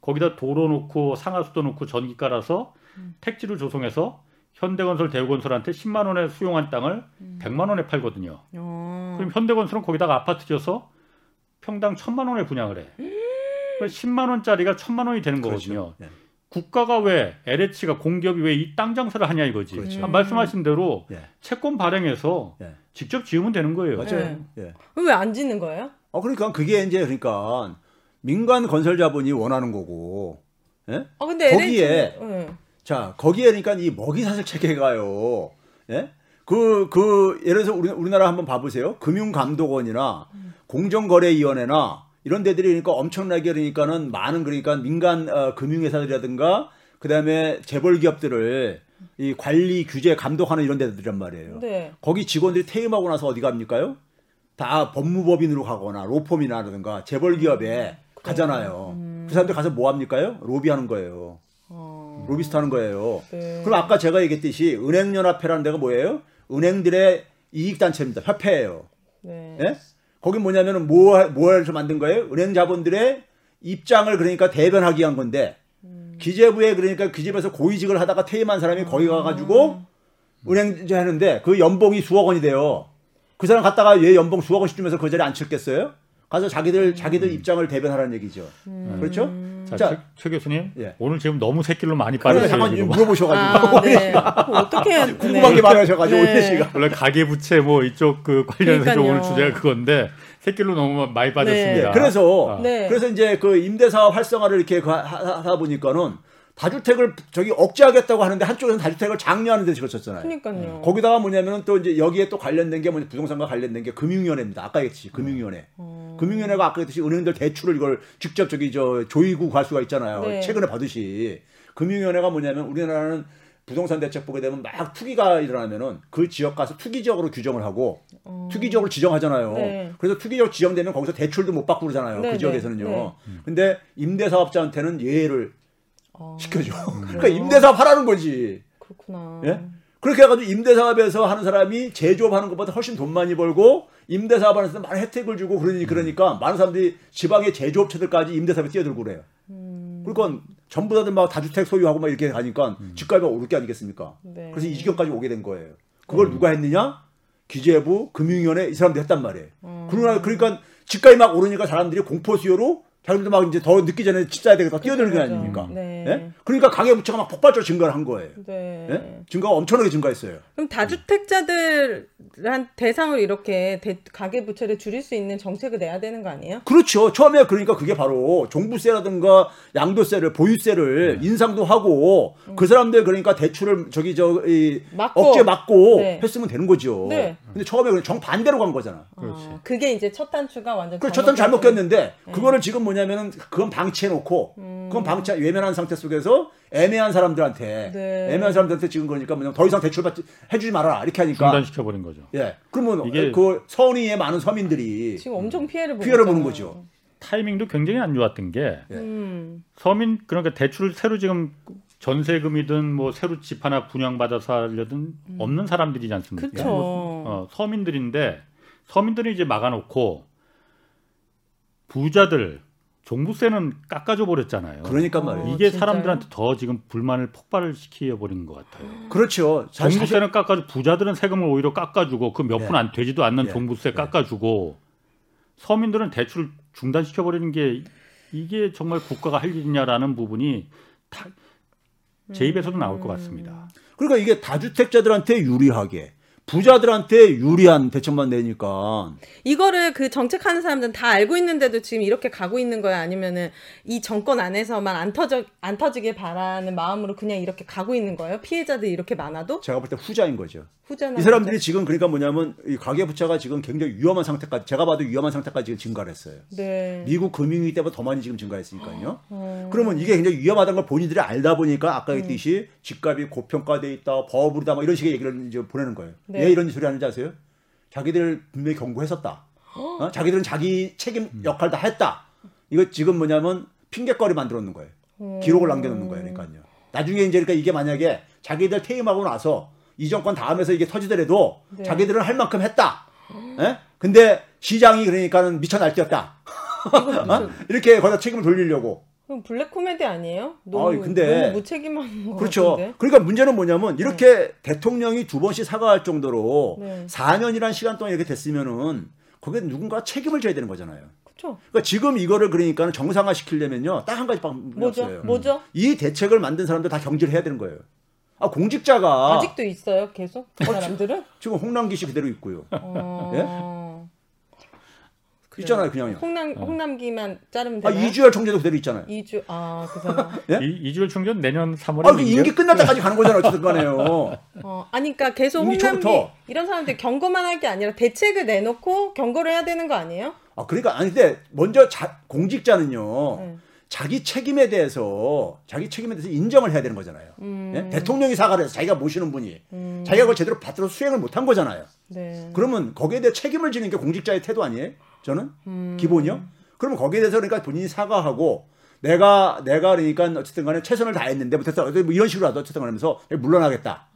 Speaker 1: 거기다 도로 놓고 상하수도 놓고 전기 깔아서 택지를 조성해서 현대건설 대우건설한테 10만 원에 수용한 땅을 100만 원에 팔거든요.
Speaker 3: 어.
Speaker 1: 그럼 현대건설은 거기다가 아파트 지어서 평당 천만 원에 분양을 해. 그러니까 10만 원짜리가 천만 원이 되는 거거든요.
Speaker 2: 예.
Speaker 1: 국가가 왜 LH가 공기업이 왜 이 땅 장사를 하냐 이거지.
Speaker 2: 그렇죠.
Speaker 1: 아, 말씀하신 대로
Speaker 2: 예.
Speaker 1: 채권 발행해서
Speaker 2: 예.
Speaker 1: 직접 지으면 되는 거예요.
Speaker 2: 맞아요.
Speaker 3: 네.
Speaker 2: 예.
Speaker 3: 왜안 짓는 거예요?
Speaker 2: 어 그러니까 그게 이제 그러니까 민간 건설 자본이 원하는 거고. 예?
Speaker 3: 아 근데
Speaker 2: 거기에-
Speaker 3: LH 는- 네.
Speaker 2: 자, 거기에 그러니까 이 먹이 사슬 체계가요. 예? 그, 그, 예를 들어서 우리, 우리나라 한번 봐보세요. 금융감독원이나 공정거래위원회나 이런 데들이 그러니까 엄청나게 그러니까는 많은 그러니까 민간 어, 금융회사들이라든가 그 다음에 재벌 기업들을 이 관리, 규제, 감독하는 이런 데들이란 말이에요.
Speaker 3: 네.
Speaker 2: 거기 직원들이 퇴임하고 나서 어디 갑니까요? 다 법무법인으로 가거나 로펌이나라든가 재벌 기업에 가잖아요. 그 사람들 가서 뭐 합니까요? 로비하는 거예요.
Speaker 3: 어.
Speaker 2: 로비스트 하는 거예요.
Speaker 3: 네.
Speaker 2: 그럼 아까 제가 얘기했듯이 은행연합회라는 데가 뭐예요? 은행들의 이익단체입니다. 협회예요.
Speaker 3: 네.
Speaker 2: 예? 거기 뭐냐면은 뭐, 뭐 해서 만든 거예요? 은행 자본들의 입장을 그러니까 대변하기 위한 건데 기재부에 그러니까 기재부에서 고위직을 하다가 퇴임한 사람이 거기 가가지고 은행 이제 하는데 그 연봉이 수억 원이 돼요. 그 사람 갔다가 얘 연봉 수억 원씩 주면서 그 자리에 앉혔겠어요? 가서 자기들 자기들 입장을 대변하라는 얘기죠. 그렇죠?
Speaker 1: 자,
Speaker 2: 자,
Speaker 1: 최, 최 교수님
Speaker 2: 예.
Speaker 1: 오늘 지금 너무 새길로 많이
Speaker 2: 그래
Speaker 1: 빠졌어요.
Speaker 2: 잠깐
Speaker 1: 지금.
Speaker 2: 물어보셔가지고
Speaker 3: 아, 네. 어떻게 해야
Speaker 2: 궁금한 게 많으셔가지고
Speaker 3: 네.
Speaker 2: 오늘 씨가
Speaker 1: 원래 가계부채 뭐 이쪽 그 관련해서. 오늘 주제가 그건데 새길로 너무 많이 빠졌습니다.
Speaker 2: 네, 그래서
Speaker 1: 아.
Speaker 3: 네.
Speaker 2: 그래서 이제 그 임대사업 활성화를 이렇게 그 하- 하다 보니까는 다주택을 저기 억제하겠다고 하는데 한쪽에서는 다주택을 장려하는 데 걸쳤잖아요.
Speaker 3: 그러니까요.
Speaker 2: 거기다가 뭐냐면은 또 이제 여기에 또 관련된 게 뭐냐 부동산과 관련된 게 금융위원회입니다. 아까 얘기했지 금융위원회.
Speaker 3: 어.
Speaker 2: 금융위원회가 아까 얘기했듯이 은행들 대출을 이걸 직접 저기 저 조이고 갈 수가 있잖아요.
Speaker 3: 네.
Speaker 2: 최근에 받으시. 금융위원회가 뭐냐면 우리나라는 부동산 대책 보게 되면 막 투기가 일어나면은 그 지역 가서 투기 지역으로 규정을 하고 투기 지역을 지정하잖아요.
Speaker 3: 어. 네.
Speaker 2: 그래서 투기 지역 지정되면 거기서 대출도 못 받고 그러잖아요.
Speaker 3: 네,
Speaker 2: 그
Speaker 3: 네.
Speaker 2: 지역에서는요.
Speaker 3: 네.
Speaker 2: 근데 임대 사업자한테는 예외를
Speaker 3: 어,
Speaker 2: 시켜줘. 그러니까
Speaker 3: 그래요?
Speaker 2: 임대 사업 하라는 거지.
Speaker 3: 그렇구나.
Speaker 2: 예? 그렇게 해가지고 임대사업에서 하는 사람이 제조업하는 것보다 훨씬 돈 많이 벌고 임대사업 하는 사람 많은 혜택을 주고 그러니 그러니까 많은 사람들이 지방의 제조업체들까지 임대사업에 뛰어들고 그래요. 그러니까 전부 다들 막 다주택 소유하고 막 이렇게 가니까 집값이 오를 게 아니겠습니까?
Speaker 3: 네.
Speaker 2: 그래서 이 지경까지 오게 된 거예요. 그걸 누가 했느냐? 기재부, 금융위원회 이 사람들이 했단 말이에요. 그래서 그러나 그러니까 집값이 막 오르니까 사람들이 공포 수요로 자기들도 막 이제 더 늦기 전에 집 사야 되겠다 뛰어드는 게. 아닙니까?
Speaker 3: 네.
Speaker 2: 예? 그러니까 가계 부채가 막 폭발적으로 증가를 한 거예요.
Speaker 3: 네.
Speaker 2: 예? 증가가 엄청나게 증가했어요.
Speaker 3: 그럼 다주택자들한 대상으로 이렇게 대- 가계 부채를 줄일 수 있는 정책을 내야 되는 거 아니에요?
Speaker 2: 그렇죠. 처음에 그러니까 그게 바로 종부세라든가 양도세를 보유세를
Speaker 3: 네.
Speaker 2: 인상도 하고 그 사람들 그러니까 대출을 저기 저이
Speaker 3: 음.
Speaker 2: 억제 막고
Speaker 3: 네.
Speaker 2: 했으면 되는 거죠.
Speaker 3: 네.
Speaker 2: 근데 처음에 그냥 정 반대로 간 거잖아.
Speaker 1: 그렇지.
Speaker 3: 어, 그게 이제 첫 단추가 완전
Speaker 2: 그 첫단 잘못
Speaker 3: 잘못
Speaker 2: 꼈는데
Speaker 3: 네.
Speaker 2: 그거를 지금 뭐 냐면은 그건 방치해 놓고
Speaker 3: 음.
Speaker 2: 그건 방치 외면한 상태 속에서 애매한 사람들한테
Speaker 3: 네.
Speaker 2: 애매한 사람들한테 지금 그러니까 뭐냐면 더 이상 대출 받지 해주지 말아라 이렇게 하니까
Speaker 1: 중단시켜 버린 거죠.
Speaker 2: 예 그러면
Speaker 1: 이게-
Speaker 2: 그 선의의 많은 서민들이
Speaker 3: 지금 엄청 피해를
Speaker 2: 피해를 보는. 거죠.
Speaker 1: 타이밍도 굉장히 안 좋았던 게
Speaker 2: 예.
Speaker 3: 음.
Speaker 1: 서민 그러니까 대출을 새로 지금 전세금이든 뭐 새로 집 하나 분양받아서 하려든 없는 사람들이지 않습니까?
Speaker 3: 음. 그쵸.
Speaker 1: 어, 서민들인데 서민들이 이제 막아놓고 부자들 종부세는 깎아줘 버렸잖아요.
Speaker 2: 그러니까
Speaker 3: 어.
Speaker 2: 말이에요.
Speaker 1: 이게
Speaker 3: 진짜요?
Speaker 1: 사람들한테 더 지금 불만을 폭발을 시켜 버리는 것 같아요.
Speaker 2: 그렇죠.
Speaker 1: 종부세는 깎아주 부자들은 세금을 오히려 깎아주고 그몇
Speaker 2: 예.
Speaker 1: 푼안 되지도 않는
Speaker 2: 예.
Speaker 1: 종부세
Speaker 2: 예.
Speaker 1: 깎아주고 서민들은 대출을 중단시켜 버리는 게 이게 정말 국가가 할 일이냐라는 부분이 다 제 입에서도 나올 것 같습니다.
Speaker 2: 그러니까 이게 다주택자들한테 유리하게 부자들한테 유리한 대책만 내니까
Speaker 3: 이거를 그 정책하는 사람들은 다 알고 있는데도 지금 이렇게 가고 있는 거야 아니면은 이 정권 안에서만 안 터져 안 터지길 바라는 마음으로 그냥 이렇게 가고 있는 거예요? 피해자들이 이렇게 많아도
Speaker 2: 제가 볼 때 후자인 거죠.
Speaker 3: 후자나
Speaker 2: 이 사람들이 지금 그러니까 뭐냐면 이 가계부채가 지금 굉장히 위험한 상태까지 제가 봐도 위험한 상태까지 지금 증가를 했어요.
Speaker 3: 네.
Speaker 2: 미국 금융위기 때보다 더 많이 지금 증가했으니까요.
Speaker 3: 어.
Speaker 2: 그러면 이게 굉장히 위험하다는 걸 본인들이 알다 보니까 아까 얘기했듯이 집값이 고평가돼 있다, 버블이다, 뭐 이런 식의 얘기를 이제 보내는 거예요.
Speaker 3: 네.
Speaker 2: 왜 이런 소리 하는지 아세요? 자기들 분명히 경고했었다. 어? 자기들은 자기 책임 역할 다 했다. 이거 지금 뭐냐면 핑계거리 만들어 놓는 거예요. 기록을 남겨 놓는 거예요. 그러니까요. 나중에 이제 그러니까 이게 만약에 자기들 퇴임하고 나서 이 정권 다음에서 이게 터지더라도
Speaker 3: 네.
Speaker 2: 자기들은 할 만큼 했다. 예? 근데 시장이 그러니까는 미쳐 날뛰었다. 어? 이렇게 거기다 책임을 돌리려고.
Speaker 3: 그럼 블랙 코미디 아니에요? 너무,
Speaker 2: 아이, 근데-
Speaker 3: 너무 무책임한 거
Speaker 2: 그렇죠.
Speaker 3: 같은데?
Speaker 2: 그러니까 문제는 뭐냐면 이렇게 대통령이 두 번씩 사과할 정도로
Speaker 3: 네.
Speaker 2: 4년이란 시간 동안 이렇게 됐으면은 거기에 누군가 책임을 져야 되는 거잖아요.
Speaker 3: 그렇죠.
Speaker 2: 그러니까 지금 이거를 그러니까는 정상화 시키려면요. 딱 한 가지 방법이
Speaker 3: 뭐죠?
Speaker 2: 없어요.
Speaker 3: 뭐죠?
Speaker 2: 이 대책을 만든 사람들 다 경질을 해야 되는 거예요. 아, 공직자가
Speaker 3: 아직도 있어요, 계속 그 사람들은?
Speaker 2: 지금 홍남기 씨 그대로 있고요.
Speaker 3: 어... 그래요.
Speaker 2: 있잖아요, 그냥요.
Speaker 3: 홍남 홍남기만 자르면
Speaker 2: 아,
Speaker 3: 되나요?
Speaker 2: 이주열 총재도 그대로 있잖아요.
Speaker 3: 이주 아그 사람.
Speaker 2: 예?
Speaker 1: 이, 이주열 총재는 내년 3월에
Speaker 2: 아, 그 임기 끝날 때까지 가는 거잖아요, 어쨌든 간에요.
Speaker 3: 어, 아니, 그러니까 계속
Speaker 2: 이미
Speaker 3: 홍남기
Speaker 2: 초부터.
Speaker 3: 이런 사람들 경고만 할 게 아니라 대책을 내놓고 경고를 해야 되는 거 아니에요?
Speaker 2: 아, 그러니까, 아니, 근데 먼저 자, 공직자는요,
Speaker 3: 네.
Speaker 2: 자기 책임에 대해서, 자기 책임에 대해서 인정을 해야 되는 거잖아요.
Speaker 3: 음.
Speaker 2: 예? 대통령이 사과를 해서 자기가 모시는 분이, 자기가 그걸 제대로 받들어 수행을 못한 거잖아요.
Speaker 3: 네.
Speaker 2: 그러면 거기에 대해 책임을 지는 게 공직자의 태도 아니에요? 저는?
Speaker 3: 음.
Speaker 2: 기본이요? 그러면 거기에 대해서 그러니까 본인이 사과하고, 내가, 내가 그러니까 어쨌든 간에 최선을 다했는데, 못했어. 뭐 이런 식으로라도 어쨌든 간에 하면서 물러나겠다.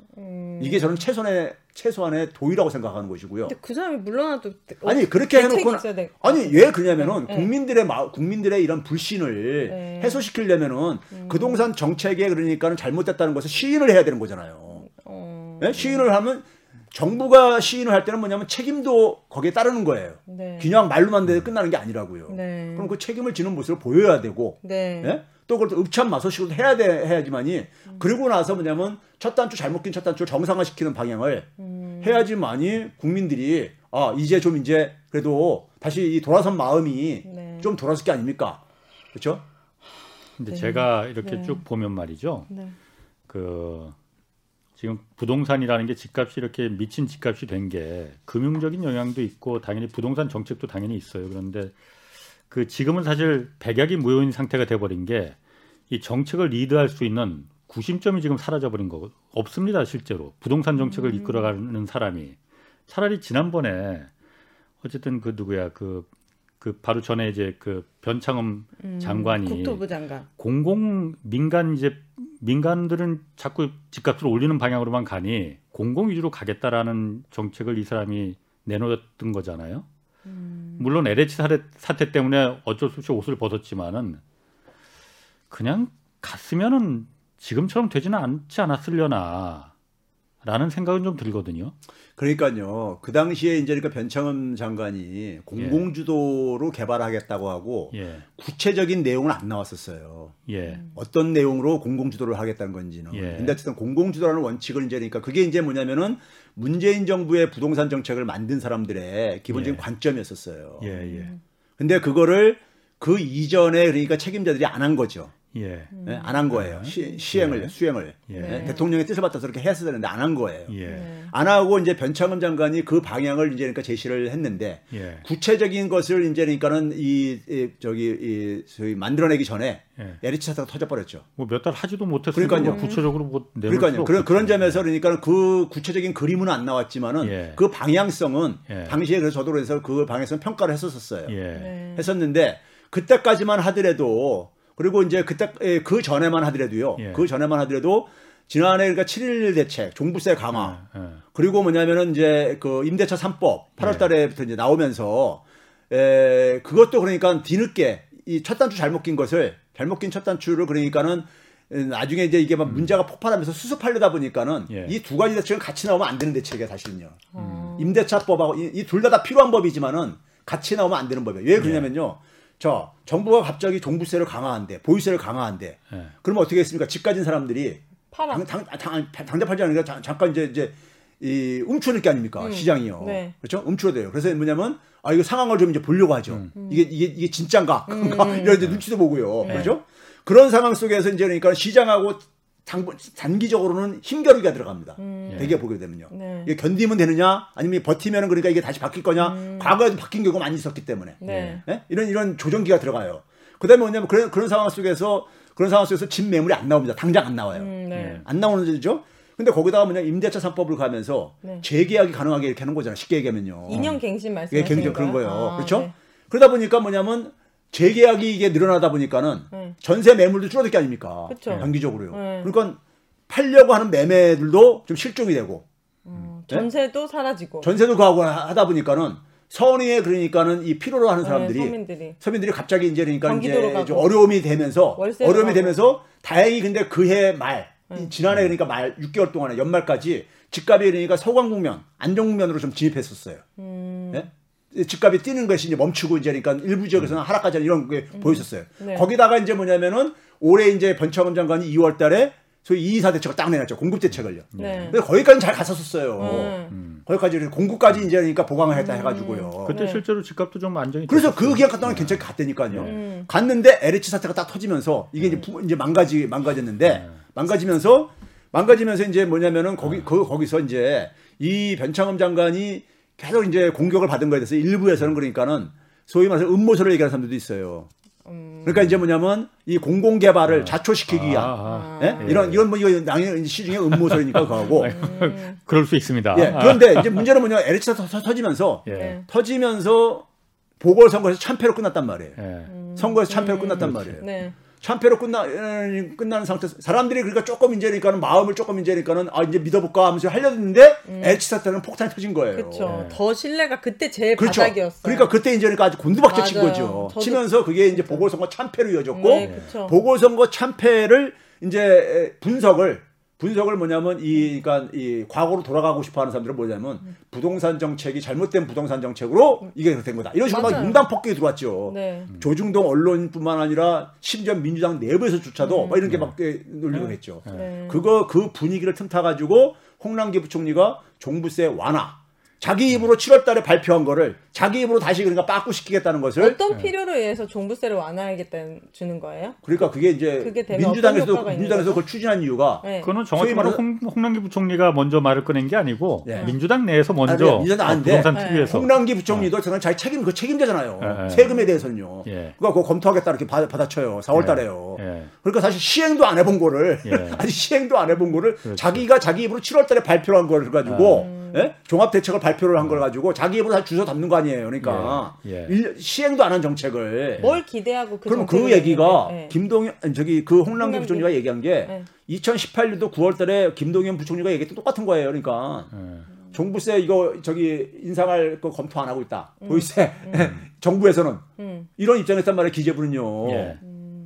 Speaker 3: 음.
Speaker 2: 이게 저는 최선의, 최소한의 도의라고 생각하는 것이고요.
Speaker 3: 근데 그 사람이 물러나도
Speaker 2: 아니 그렇게
Speaker 3: 대책이
Speaker 2: 해놓고는
Speaker 3: 있어야 돼.
Speaker 2: 아니 왜 그러냐면은
Speaker 3: 네.
Speaker 2: 국민들의 마, 국민들의 이런 불신을
Speaker 3: 네. 음.
Speaker 2: 해소시키려면은 부동산 정책에 그러니까는 잘못됐다는 것을 시인을 해야 되는 거잖아요.
Speaker 3: 어...
Speaker 2: 예? 시인을 하면 정부가 시인을 할 때는 뭐냐면 책임도 거기에 따르는 거예요.
Speaker 3: 네.
Speaker 2: 그냥 말로만 돼 끝나는 게 아니라고요.
Speaker 3: 네.
Speaker 2: 그럼 그 책임을 지는 모습을 보여야 되고
Speaker 3: 네.
Speaker 2: 예? 또 그걸 또 읍참 마소식으로 해야 돼 해야지만이
Speaker 3: 음.
Speaker 2: 그러고 나서 뭐냐면 첫 단추 잘못 낀 첫 단추 정상화시키는 방향을
Speaker 3: 음.
Speaker 2: 해야지만이 국민들이 아 이제 좀 이제 그래도 다시 이 돌아선 마음이
Speaker 3: 네.
Speaker 2: 좀 돌아설 게 아닙니까 그렇죠?
Speaker 1: 근데
Speaker 3: 네.
Speaker 1: 제가 이렇게
Speaker 3: 네.
Speaker 1: 쭉 보면 말이죠.
Speaker 3: 네.
Speaker 1: 그 지금 부동산이라는 게 집값이 이렇게 미친 집값이 된 게 금융적인 영향도 있고 당연히 부동산 정책도 당연히 있어요. 그런데 그 지금은 사실 백약이 무효인 상태가 돼버린 게 이 정책을 리드할 수 있는 구심점이 지금 사라져버린 거 없습니다 실제로 부동산 정책을 이끌어가는 사람이 차라리 지난번에 어쨌든 그 누구야 그그 바로 전에 이제 그 변창흠
Speaker 3: 음,
Speaker 1: 장관이
Speaker 3: 국토부 장관.
Speaker 1: 공공 민간 이제 민간들은 자꾸 집값을 올리는 방향으로만 가니 공공 위주로 가겠다라는 정책을 이 사람이 내놓았던 거잖아요. 물론 LH 사태, 사태 때문에 어쩔 수 없이 옷을 벗었지만은 그냥 갔으면은 지금처럼 되지는 않지 않았으려나 라는 생각은 좀 들거든요.
Speaker 2: 그러니까요. 그 당시에 이제 그러니까 변창흠 장관이 공공주도로 개발하겠다고 하고
Speaker 1: 예.
Speaker 2: 구체적인 내용은 안 나왔었어요.
Speaker 1: 예.
Speaker 2: 어떤 내용으로 공공주도를 하겠다는 건지는.
Speaker 1: 예.
Speaker 2: 근데 어쨌든 공공주도라는 원칙을 이제 그러니까 그게 이제 뭐냐면은 문재인 정부의 부동산 정책을 만든 사람들의 기본적인
Speaker 1: 예.
Speaker 2: 관점이었었어요.
Speaker 1: 예. 예.
Speaker 2: 근데 그거를 그 이전에 그러니까 책임자들이 안 한 거죠.
Speaker 1: 예.
Speaker 2: 안한 거예요. 시, 시행을 수행을
Speaker 1: 예.
Speaker 2: 예, 대통령의 뜻을 받아서 그렇게 했어야 되는데 안 한 거예요.
Speaker 1: 예.
Speaker 3: 네.
Speaker 2: 안 하고 이제 변창흠 장관이 그 방향을 이제 그러니까 제시를 했는데
Speaker 1: 예.
Speaker 2: 구체적인 것을 이제 그러니까는 이, 이 저기 이 저희 만들어내기 전에
Speaker 1: 예.
Speaker 2: 에리치 사태가 터져버렸죠.
Speaker 1: 뭐 몇 달 하지도 못했으니까
Speaker 2: 그러니까요.
Speaker 1: 뭐 구체적으로 뭐 내놓을
Speaker 2: 그러니까요. 그런,
Speaker 1: 없겠죠.
Speaker 2: 그런 점에서 그러니까 그 구체적인 그림은 안 나왔지만은
Speaker 1: 예.
Speaker 2: 그 방향성은
Speaker 1: 예.
Speaker 2: 당시에 그래서 저도 그래서 그 방향성 평가를 했었었어요.
Speaker 1: 예.
Speaker 3: 네.
Speaker 2: 했었는데 그때까지만 하더라도 그리고 이제 그때 에, 그 전에만 하더라도요.
Speaker 1: 예.
Speaker 2: 그 전에만 하더라도 지난해 그러니까 7.1 대책, 종부세 강화,
Speaker 1: 예.
Speaker 2: 그리고 뭐냐면은 이제 그 임대차 3법 8월 달에부터 이제 나오면서 에 그것도 그러니까 뒤늦게 이 첫 단추 잘못 낀 것을 잘못 낀 첫 단추를 그러니까는 나중에 이제 이게 막 문제가 폭발하면서 수습하려다 보니까는
Speaker 1: 음. 예.
Speaker 2: 이두 가지 대책은 같이 나오면 안 되는 대책이에요, 사실은요.
Speaker 3: 어.
Speaker 2: 임대차법하고 이둘다다 필요한 법이지만은 같이 나오면 안 되는 법이에요. 왜 그러냐면요. 저 정부가 갑자기 종부세를 강화한대, 보유세를 강화한대.
Speaker 1: 예.
Speaker 2: 그러면 어떻게 했습니까? 집 가진 사람들이
Speaker 3: 팔아.
Speaker 2: 당, 당, 당, 당장 팔지 않으니까 잠- 잠깐 이제 이제 이 움츠러들 게 아닙니까 시장이요.
Speaker 3: 네.
Speaker 2: 그렇죠? 움츠러들어요. 그래서 뭐냐면 아 이거 상황을 좀 이제 보려고 하죠.
Speaker 3: 음.
Speaker 2: 이게 이게 이게 진짠가 그런가 이런 이제 눈치도 보고요. 그렇죠? 그런 상황 속에서 이제 그러니까 시장하고 당, 단기적으로는 힘겨루기가 들어갑니다. 대개 보게 되면요.
Speaker 3: 네.
Speaker 2: 이게 견디면 되느냐 아니면 버티면은 그러니까 이게 다시 바뀔 거냐 과거에도 바뀐 경우가 많이 있었기 때문에
Speaker 3: 네.
Speaker 2: 예? 이런 이런 조정기가 들어가요. 그다음에 뭐냐면 그런 그런 상황 속에서 그런 상황 속에서 집 매물이 안 나옵니다. 당장 안 나와요.
Speaker 3: 음, 네.
Speaker 2: 안 나오는 거죠. 근데 거기다가 뭐냐 임대차 3법을 가면서
Speaker 3: 네.
Speaker 2: 재계약이 가능하게 이렇게 하는 거잖아요. 쉽게 얘기하면요.
Speaker 3: 2년 갱신
Speaker 2: 예,
Speaker 3: 말씀하시는
Speaker 2: 굉장히 그런 거예요.
Speaker 3: 아,
Speaker 2: 그렇죠?
Speaker 3: 네.
Speaker 2: 그러다 보니까 뭐냐면 재계약이 이게 늘어나다 보니까는
Speaker 3: 네.
Speaker 2: 전세 매물도 줄어들 게 아닙니까?
Speaker 3: 그쵸.
Speaker 2: 단기적으로요.
Speaker 3: 네.
Speaker 2: 그러니까 팔려고 하는 매매들도 좀 실종이 되고
Speaker 3: 어, 전세도 사라지고.
Speaker 2: 전세도 가고 하다 보니까는 선의에 그러니까는 이 필요로 하는 사람들이
Speaker 3: 네, 서민들이.
Speaker 2: 서민들이 갑자기 이제 그러니까 이제
Speaker 3: 가고.
Speaker 2: 좀 어려움이 되면서 어려움이
Speaker 3: 가고. 네.
Speaker 2: 되면서 다행히 근데 그해 말이 지난해 그러니까 말 6개월 동안에 연말까지 집값이 그러니까 서강국면 안정국면으로 좀 진입했었어요.
Speaker 3: 음.
Speaker 2: 예? 집값이 뛰는 것이 이제 멈추고 이제 그러니까 일부 지역에서는 하락까지 하는 이런 게 보였었어요.
Speaker 3: 네.
Speaker 2: 거기다가 이제 뭐냐면은 올해 이제 변창흠 장관이 2월 달에 소위 224 대책을 딱 내놨죠. 공급 대책을요.
Speaker 3: 네.
Speaker 2: 근데 거기까지 잘 갔었었어요.
Speaker 3: 음.
Speaker 2: 거기까지 공급까지 이제 그러니까 보강을 했다 해가지고요.
Speaker 1: 그때
Speaker 3: 네.
Speaker 1: 실제로 집값도 좀 안정이
Speaker 2: 그래서
Speaker 1: 됐었어요.
Speaker 2: 그 기간 갔다가 괜찮게 갔다니까요.
Speaker 3: 음.
Speaker 2: 갔는데 LH 사태가 딱 터지면서 이게 이제, 부- 이제 망가지 망가졌는데 망가지면서 망가지면서 이제 뭐냐면은 거기 그 거기서 이제 이 변창흠 장관이 계속 이제 공격을 받은 거에 대해서 일부에서는 그러니까는 소위 말해서 음모설을 얘기하는 사람들도 있어요. 그러니까 이제 뭐냐면 이 공공 개발을 자초시키기 위한
Speaker 1: 아,
Speaker 2: 예? 이런 이런 뭐 이거 당연히 시중에 음모설이니까 그거하고
Speaker 3: 음.
Speaker 1: 그럴 수 있습니다.
Speaker 2: 예.
Speaker 1: 아,
Speaker 2: 그런데 이제 문제는 뭐냐 LH 사태 터- 터지면서
Speaker 1: 예.
Speaker 3: 네.
Speaker 2: 터지면서 보궐선거에서 참패로 끝났단 말이에요.
Speaker 1: 예.
Speaker 2: 선거에서 참패로 끝났단 말이에요.
Speaker 3: 네.
Speaker 2: 참패로 끝나 에, 끝나는 상태 사람들이 그러니까 조금 이제니까는 마음을 조금 이제니까는 아 이제 믿어볼까 하면서 하려는데 LH 사태는 폭탄이 터진 거예요.
Speaker 3: 그렇죠.
Speaker 1: 예.
Speaker 3: 더 신뢰가 그때 제일
Speaker 2: 그렇죠.
Speaker 3: 바닥이었어요.
Speaker 2: 그러니까 그때 이제 그러니까 아주 곤두박질 친. 거죠.
Speaker 3: 저도
Speaker 2: 치면서 그게 이제 보궐선거 참패로 이어졌고
Speaker 3: 네.
Speaker 2: 보궐선거 참패를 이제 분석을 분석을 뭐냐면 이 그러니까 이 과거로 돌아가고 싶어하는 사람들은 뭐냐면 부동산 정책이 잘못된 부동산 정책으로 이게 된 거다. 이런 식으로 막
Speaker 3: 맞아요.
Speaker 2: 융단 폭격이 들어왔죠.
Speaker 3: 네.
Speaker 2: 조중동 언론뿐만 아니라 심지어 민주당 내부에서조차도 막 이런 게막 예, 놀리고 했죠.
Speaker 3: 네.
Speaker 2: 그거 그 분위기를 틈타 가지고 홍남기 부총리가 종부세 완화 자기 입으로 7월 달에 발표한 거를 자기 입으로 다시 그러니까 빠꾸시키겠다는 것을
Speaker 3: 어떤 필요로 의해서 종부세를 완화하겠다는 주는 거예요?
Speaker 2: 그러니까 그게 이제
Speaker 3: 그게 되면
Speaker 2: 민주당에서도
Speaker 3: 효과가 있는
Speaker 2: 민주당에서? 그걸 추진한 이유가
Speaker 3: 네.
Speaker 1: 그거는 정확히
Speaker 2: 소위
Speaker 1: 말하면
Speaker 2: 말해서-
Speaker 1: 홍, 홍남기 부총리가 먼저 말을 꺼낸 게 아니고
Speaker 2: 예.
Speaker 1: 민주당 내에서 먼저
Speaker 2: 아니, 민주당
Speaker 1: 어, 부동산
Speaker 3: 네.
Speaker 1: 특위에서
Speaker 2: 홍남기 부총리도 저는 자기 책임 그 책임자잖아요.
Speaker 1: 예, 예.
Speaker 2: 세금에 대해서는요.
Speaker 1: 예.
Speaker 2: 그러니까 그거 검토하겠다 이렇게 받, 받아쳐요. 4월 달에요.
Speaker 1: 예.
Speaker 2: 그러니까 사실 시행도 안 해본 거를
Speaker 1: 예.
Speaker 2: 아직 시행도 안 해본 거를
Speaker 1: 그렇죠.
Speaker 2: 자기가 자기 입으로 7월 달에 발표한 걸 가지고 예? 종합 대책을 발표를 한 걸 가지고 자기 입으로 다 주워 담는 거 아니에요. 그러니까
Speaker 1: 예. 예.
Speaker 2: 일- 시행도 안 한 정책을
Speaker 3: 뭘 기대하고 그
Speaker 2: 그럼 그 얘기가
Speaker 3: 네.
Speaker 2: 김동연 저기 그 홍남기. 부총리가 얘기한 게
Speaker 3: 네.
Speaker 2: 2018년도 9월달에 김동연 부총리가 얘기했던 똑같은 거예요. 그러니까
Speaker 1: 예.
Speaker 2: 종부세 이거 저기 인상할 거 검토 안 하고 있다. 보이세 정부에서는
Speaker 3: 음.
Speaker 2: 이런 입장이었단 말이에요. 기재부는요.
Speaker 1: 예.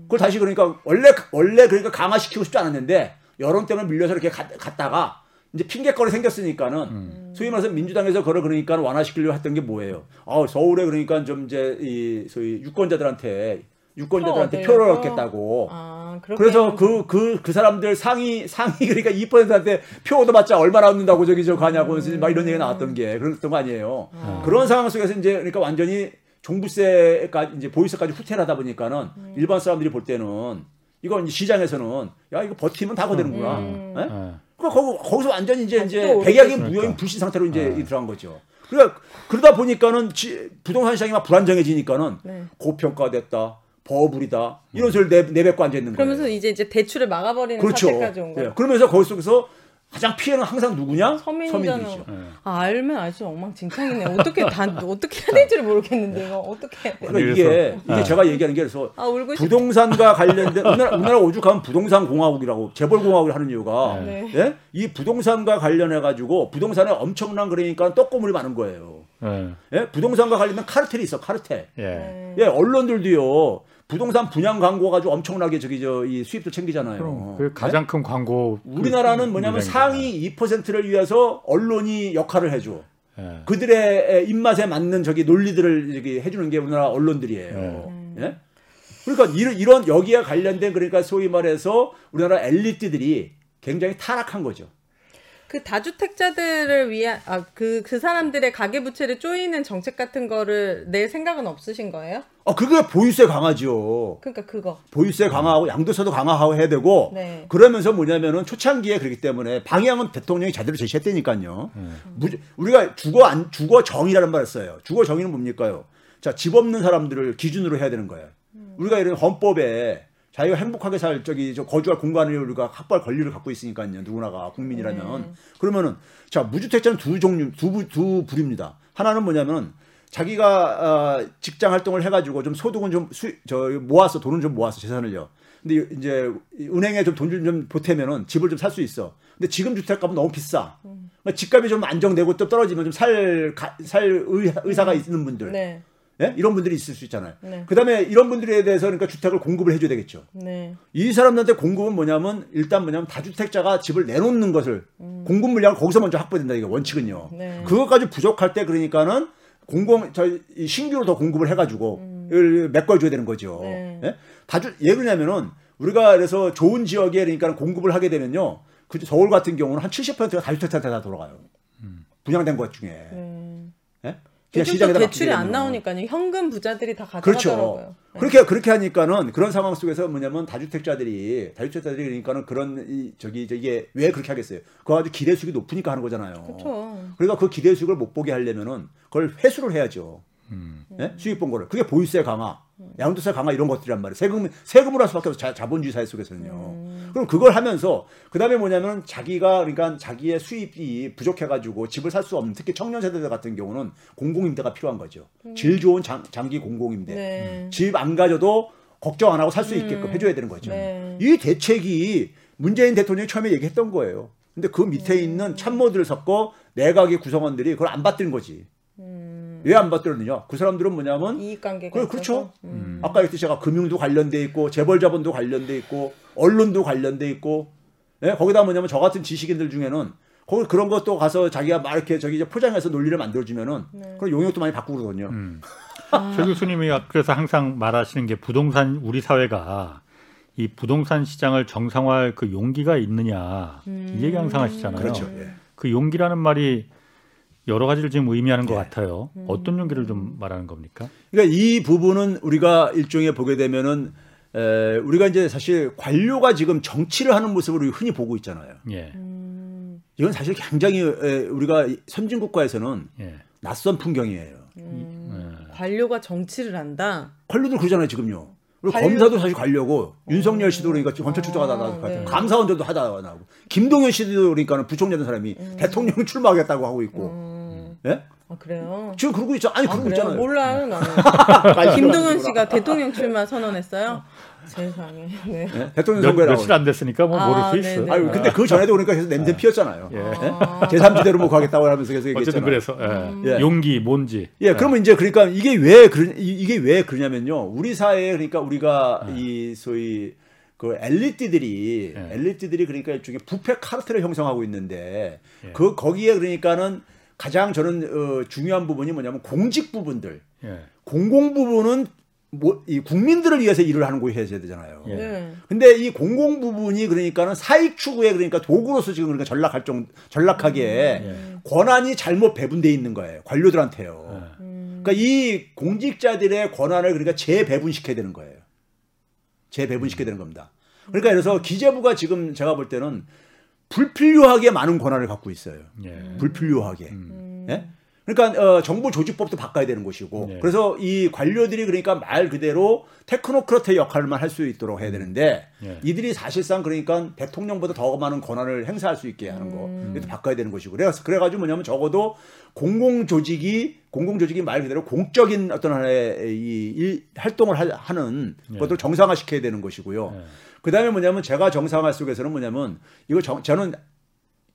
Speaker 2: 그걸 다시 그러니까 원래 원래 그러니까 강화시키고 싶지 않았는데 여론 때문에 밀려서 이렇게 갔, 갔다가 이제 핑계거리 생겼으니까는
Speaker 1: 음.
Speaker 2: 소위 말해서 민주당에서 그걸 그러니까 완화시키려고 했던 게 뭐예요? 아 서울에 그러니까 좀 이제 이 소위 유권자들한테 유권자들한테
Speaker 3: 표
Speaker 2: 표를
Speaker 3: 얻으려고?
Speaker 2: 얻겠다고.
Speaker 3: 아,
Speaker 2: 그래서 그 그 그 사람들 상위 상위 그러니까 2%한테 표 얻어봤자 얼마나 얻는다고 저기 저 가냐고 막 이런 얘기가 나왔던 게 그랬던 거 아니에요. 그런 상황 속에서 이제 그러니까 완전히 종부세까지 이제 보유세까지 후퇴하다 보니까는 일반 사람들이 볼 때는 이거 이제 시장에서는 야 이거 버티면 다 거되는구나.
Speaker 3: 음.
Speaker 2: 예?
Speaker 1: 예.
Speaker 2: 그 거기 거기 서 완전히 이제 이제
Speaker 1: 오르겠지.
Speaker 2: 무효인 불신 상태로 이제
Speaker 1: 네.
Speaker 2: 들어간 거죠. 그러니까 그러다 보니까는 지- 부동산 시장이 막 불안정해지니까는
Speaker 3: 네.
Speaker 2: 고평가됐다, 버블이다 이런 소리를 내, 내뱉고 앉아 있는 거예요.
Speaker 3: 그러면서 이제 이제 대출을 막아버리는
Speaker 2: 그렇죠.
Speaker 3: 사태까지 온 거예요.
Speaker 2: 예, 그러면서 거기 속에서 가장 피해는 항상 누구냐?
Speaker 3: 서민이잖아.
Speaker 2: 서민들이죠.
Speaker 1: 예.
Speaker 3: 아, 알면 알수 엉망진창이네. 어떻게 다 어떻게 해야 될지를 모르겠는데 이거 어떻게 해야 돼?
Speaker 2: 그러니까 이게 이게
Speaker 1: 아.
Speaker 2: 제가 얘기하는 게 그래서
Speaker 3: 아 울고 싶.
Speaker 2: 부동산과 관련된 우리나라, 우리나라 오죽하면 부동산 공화국이라고 재벌 공화국을 하는 이유가
Speaker 3: 네.
Speaker 2: 예? 이 부동산과 관련해 가지고 부동산에 엄청난 그러니까 떡고물이 많은 거예요.
Speaker 1: 예.
Speaker 2: 예? 부동산과 관련된 카르텔이 있어 카르텔.
Speaker 1: 예.
Speaker 3: 네.
Speaker 2: 예, 언론들도요. 부동산 분양 광고 가지고 엄청나게 저기 저 이 수입도 챙기잖아요.
Speaker 1: 그럼 그 가장 큰 광고
Speaker 2: 예? 우리나라는
Speaker 1: 그
Speaker 2: 뭐냐면
Speaker 1: 유행이잖아요.
Speaker 2: 상위 2%를 위해서 언론이 역할을 해줘.
Speaker 1: 예.
Speaker 2: 그들의 입맛에 맞는 저기 논리들을 저기 해주는 게 우리나라 언론들이에요. 예? 그러니까 이런, 이런 여기에 관련된 그러니까 소위 말해서 우리나라 엘리트들이 굉장히 타락한 거죠.
Speaker 3: 그 다주택자들을 위한 아그 그 사람들의 가계 부채를 쪼이는 정책 같은 거를 낼 생각은 없으신 거예요?
Speaker 2: 아, 그게 보유세 강화죠.
Speaker 3: 그러니까 그거.
Speaker 2: 보유세 강화하고 양도세도 강화하고 해야 되고
Speaker 3: 네.
Speaker 2: 그러면서 뭐냐면은 초창기에 그렇기 때문에 방향은 대통령이 제대로 제시했다니까요.
Speaker 3: 음.
Speaker 2: 무조- 우리가 주거 안 주거 정의라는 말을 써요. 주거 정의는 뭡니까요? 자, 집 없는 사람들을 기준으로 해야 되는 거예요.
Speaker 3: 음.
Speaker 2: 우리가 이런 헌법에 자기가 행복하게 살 저기 저 거주할 공간을 우리가 확보할 권리를 갖고 있으니까요. 누구나가 국민이라면
Speaker 3: 네.
Speaker 2: 그러면은 자 무주택자는 두 종류 두, 부- 두 부류입니다. 하나는 뭐냐면 자기가 어, 직장 활동을 해가지고 좀 소득은 좀 수, 저 모아서 돈은 좀 모아서 재산을요. 근데 이제 은행에 좀 돈을 좀 보태면은 집을 좀 살 수 있어. 근데 지금 주택값은 너무 비싸. 그러니까 집값이 좀 안정되고 또 떨어지면 좀 살살 의사가 있는 분들,
Speaker 3: 네.
Speaker 2: 예? 이런 분들이 있을 수 있잖아요.
Speaker 3: 네.
Speaker 2: 그다음에 이런 분들에 대해서 그러니까 주택을 공급을 해줘야 되겠죠.
Speaker 3: 네.
Speaker 2: 이 사람들한테 공급은 뭐냐면 일단 뭐냐면 다주택자가 집을 내놓는 것을 공급 물량을 거기서 먼저 확보된다 이게 원칙은요.
Speaker 3: 네.
Speaker 2: 그것까지 부족할 때 그러니까는 공공 저이 신규로 더 공급을 해가지고 이걸 메꿔줘야 되는 거죠.
Speaker 3: 네.
Speaker 2: 예? 다주 예를 들냐면은 우리가 그래서 좋은 지역에 그러니까 공급을 하게 되면요. 그 서울 같은 경우는 한 70%가 다주택자한테 다 돌아가요. 분양된 것 중에.
Speaker 3: 네. 또
Speaker 2: 맡기게
Speaker 3: 대출이 안. 나오니까요. 현금 부자들이 다
Speaker 2: 그렇죠.
Speaker 3: 가져가더라고요. 네.
Speaker 2: 그렇게 그렇게 하니까는 그런 상황 속에서 뭐냐면 다주택자들이 다주택자들이 그러니까는 그런 이 저기 저 이게 왜 그렇게 하겠어요? 그거 아주 기대 수익이 높으니까 하는 거잖아요.
Speaker 3: 그렇죠.
Speaker 2: 그러니까 그 기대 수익을 못 보게 하려면은 그걸 회수를 해야죠.
Speaker 1: 음.
Speaker 2: 예? 수익 본 거를. 그게 보유세 강화, 양도세 강화 이런 것들이란 말이에요. 세금 세금으로 할 수밖에 없어 자, 자본주의 사회 속에서는요. 그럼 그걸 하면서 그다음에 뭐냐면 자기가 그러니까 자기의 수입이 부족해가지고 집을 살 수 없는 특히 청년 세대들 같은 경우는 공공임대가 필요한 거죠. 질 좋은 장, 장기 공공임대.
Speaker 3: 네.
Speaker 2: 집안 가져도 걱정 안 하고 살 수 있게끔 해줘야 되는 거죠.
Speaker 3: 네.
Speaker 2: 이 대책이 문재인 대통령이 처음에 얘기했던 거예요. 근데 그 밑에
Speaker 3: 음.
Speaker 2: 있는 참모들을 섞고 내각의 구성원들이 그걸 안 받드는 거지.
Speaker 3: 음.
Speaker 2: 왜안 받들었느냐? 그 사람들은 뭐냐면
Speaker 3: 이익관계가
Speaker 2: 그래. 그렇죠.
Speaker 3: 음.
Speaker 2: 아까 얘기했듯이 제가 금융도 관련돼 있고 재벌 자본도 관련돼 있고 언론도 관련돼 있고 예? 거기다 뭐냐면 저 같은 지식인들 중에는 거기 그런 것도 가서 자기가 막 이렇게 저기 이제 포장해서 논리를 만들어주면은
Speaker 3: 네.
Speaker 2: 그런 용역도 많이 바꾸고 그러거든요.
Speaker 1: 음. 최 교수님이 그래서 항상 말하시는 게 부동산 우리 사회가 이 부동산 시장을 정상화할 그 용기가 있느냐
Speaker 3: 음.
Speaker 1: 이 얘기 항상 하시잖아요.
Speaker 2: 그렇죠. 예.
Speaker 1: 그 용기라는 말이 여러 가지를 지금 의미하는 것
Speaker 2: 예.
Speaker 1: 같아요.
Speaker 3: 음.
Speaker 1: 어떤 용기를 좀 말하는 겁니까?
Speaker 2: 그러니까 이 부분은 우리가 일종의 보게 되면은 에, 우리가 이제 사실 관료가 지금 정치를 하는 모습을 흔히 보고 있잖아요.
Speaker 1: 예,
Speaker 3: 음.
Speaker 2: 이건 사실 굉장히 에, 우리가 선진 국가에서는
Speaker 1: 예,
Speaker 2: 낯선 풍경이에요.
Speaker 3: 음.
Speaker 1: 예.
Speaker 3: 관료가 정치를 한다.
Speaker 2: 관료들 그러잖아요 지금요. 그리고
Speaker 3: 관료-
Speaker 2: 검사도 사실 관료고 윤석열 씨도 그러니까 지금 검찰 출두하다
Speaker 3: 아, 네.
Speaker 2: 감사원들도 하다 나고 김동연 씨도 그러니까 부총리된 사람이 대통령 출마하겠다고 하고 있고
Speaker 3: 음.
Speaker 2: 예?
Speaker 3: 아 그래요?
Speaker 2: 지금 그러고 있죠. 아니
Speaker 3: 아,
Speaker 2: 그러고
Speaker 3: 그래요?
Speaker 2: 있잖아요.
Speaker 3: 몰라요 나는. 김동연 씨가 대통령 출마 선언했어요. 세상에. 네.
Speaker 2: 예? 대통령
Speaker 1: 몇,
Speaker 2: 선거라고.
Speaker 1: 며칠 안 됐으니까 뭐
Speaker 3: 아,
Speaker 1: 모를 수
Speaker 3: 네네.
Speaker 1: 있어.
Speaker 2: 아유 근데 그 전에도 그러니까 계속 냄새 피웠잖아요.
Speaker 1: 예.
Speaker 3: 아.
Speaker 2: 제3지대로 뭐 가겠다고 하면서 계속
Speaker 1: 어쨌든
Speaker 2: 얘기했잖아요.
Speaker 1: 그래서 예.
Speaker 2: 예.
Speaker 1: 용기 뭔지.
Speaker 2: 예, 그러면 이제 그러니까 이게 왜 그러 이- 이게 왜 그러냐면요. 우리 사회에 그러니까 우리가 이 소위 그 엘리트들이
Speaker 1: 예.
Speaker 2: 엘리트들이 그러니까 일종의 부패 카르텔을 형성하고 있는데
Speaker 1: 예.
Speaker 2: 그 거기에 그러니까는 가장 저는 어, 중요한 부분이 뭐냐면 공직 부분들
Speaker 1: 예.
Speaker 2: 공공 부분은 뭐, 이 국민들을 위해서 일을 하는 곳이 해야 되잖아요.
Speaker 1: 예.
Speaker 3: 네.
Speaker 2: 근데 이 공공 부분이 그러니까는 사익 추구에 그러니까 도구로서 지금 그러니까 전락할 정 전락하게
Speaker 1: 예.
Speaker 2: 권한이 잘못 배분돼 있는 거예요. 관료들한테요.
Speaker 1: 예.
Speaker 2: 그러니까 이 공직자들의 권한을 그러니까 재배분시켜야 되는 거예요. 재배분시켜야 되는 겁니다. 그러니까 그래서 기재부가 지금 제가 볼 때는 불필요하게 많은 권한을 갖고 있어요.
Speaker 1: 예.
Speaker 2: 불필요하게.
Speaker 3: 음.
Speaker 2: 예? 그러니까 어, 정부 조직법도 바꿔야 되는 것이고
Speaker 1: 네.
Speaker 2: 그래서 이 관료들이 그러니까 말 그대로 테크노크라트의 역할만 할 수 있도록 해야 되는데
Speaker 1: 예.
Speaker 2: 이들이 사실상 그러니까 대통령보다 더 많은 권한을 행사할 수 있게 하는 거
Speaker 3: 음.
Speaker 2: 이것도 바꿔야 되는 것이고 그래서 그래가지고 뭐냐면 적어도 공공 조직이 공공 조직이 말 그대로 공적인 어떤 하나의 이, 일- 활동을 하- 하는
Speaker 1: 예.
Speaker 2: 것들을 정상화 시켜야 되는 것이고요.
Speaker 1: 예.
Speaker 2: 그다음에 뭐냐면 제가 정상화 속에서는 뭐냐면 이거 정- 저는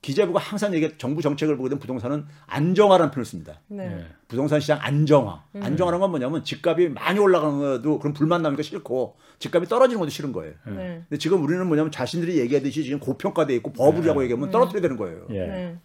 Speaker 2: 기재부가 항상 얘기 정부 정책을 보게 되면 부동산은 안정화라는 표현을 씁니다.
Speaker 3: 네.
Speaker 1: 예.
Speaker 2: 부동산 시장 안정화. 안정화라는 건 뭐냐면 집값이 많이 올라가는 것도 그런 불만 나니까 싫고 집값이 떨어지는 것도 싫은 거예요.
Speaker 3: 네.
Speaker 2: 근데 지금 우리는 뭐냐면 자신들이 얘기하듯이 지금 고평가돼 있고 법이라고 얘기하면 떨어뜨려야 되는 거예요.
Speaker 1: 예.
Speaker 3: 네.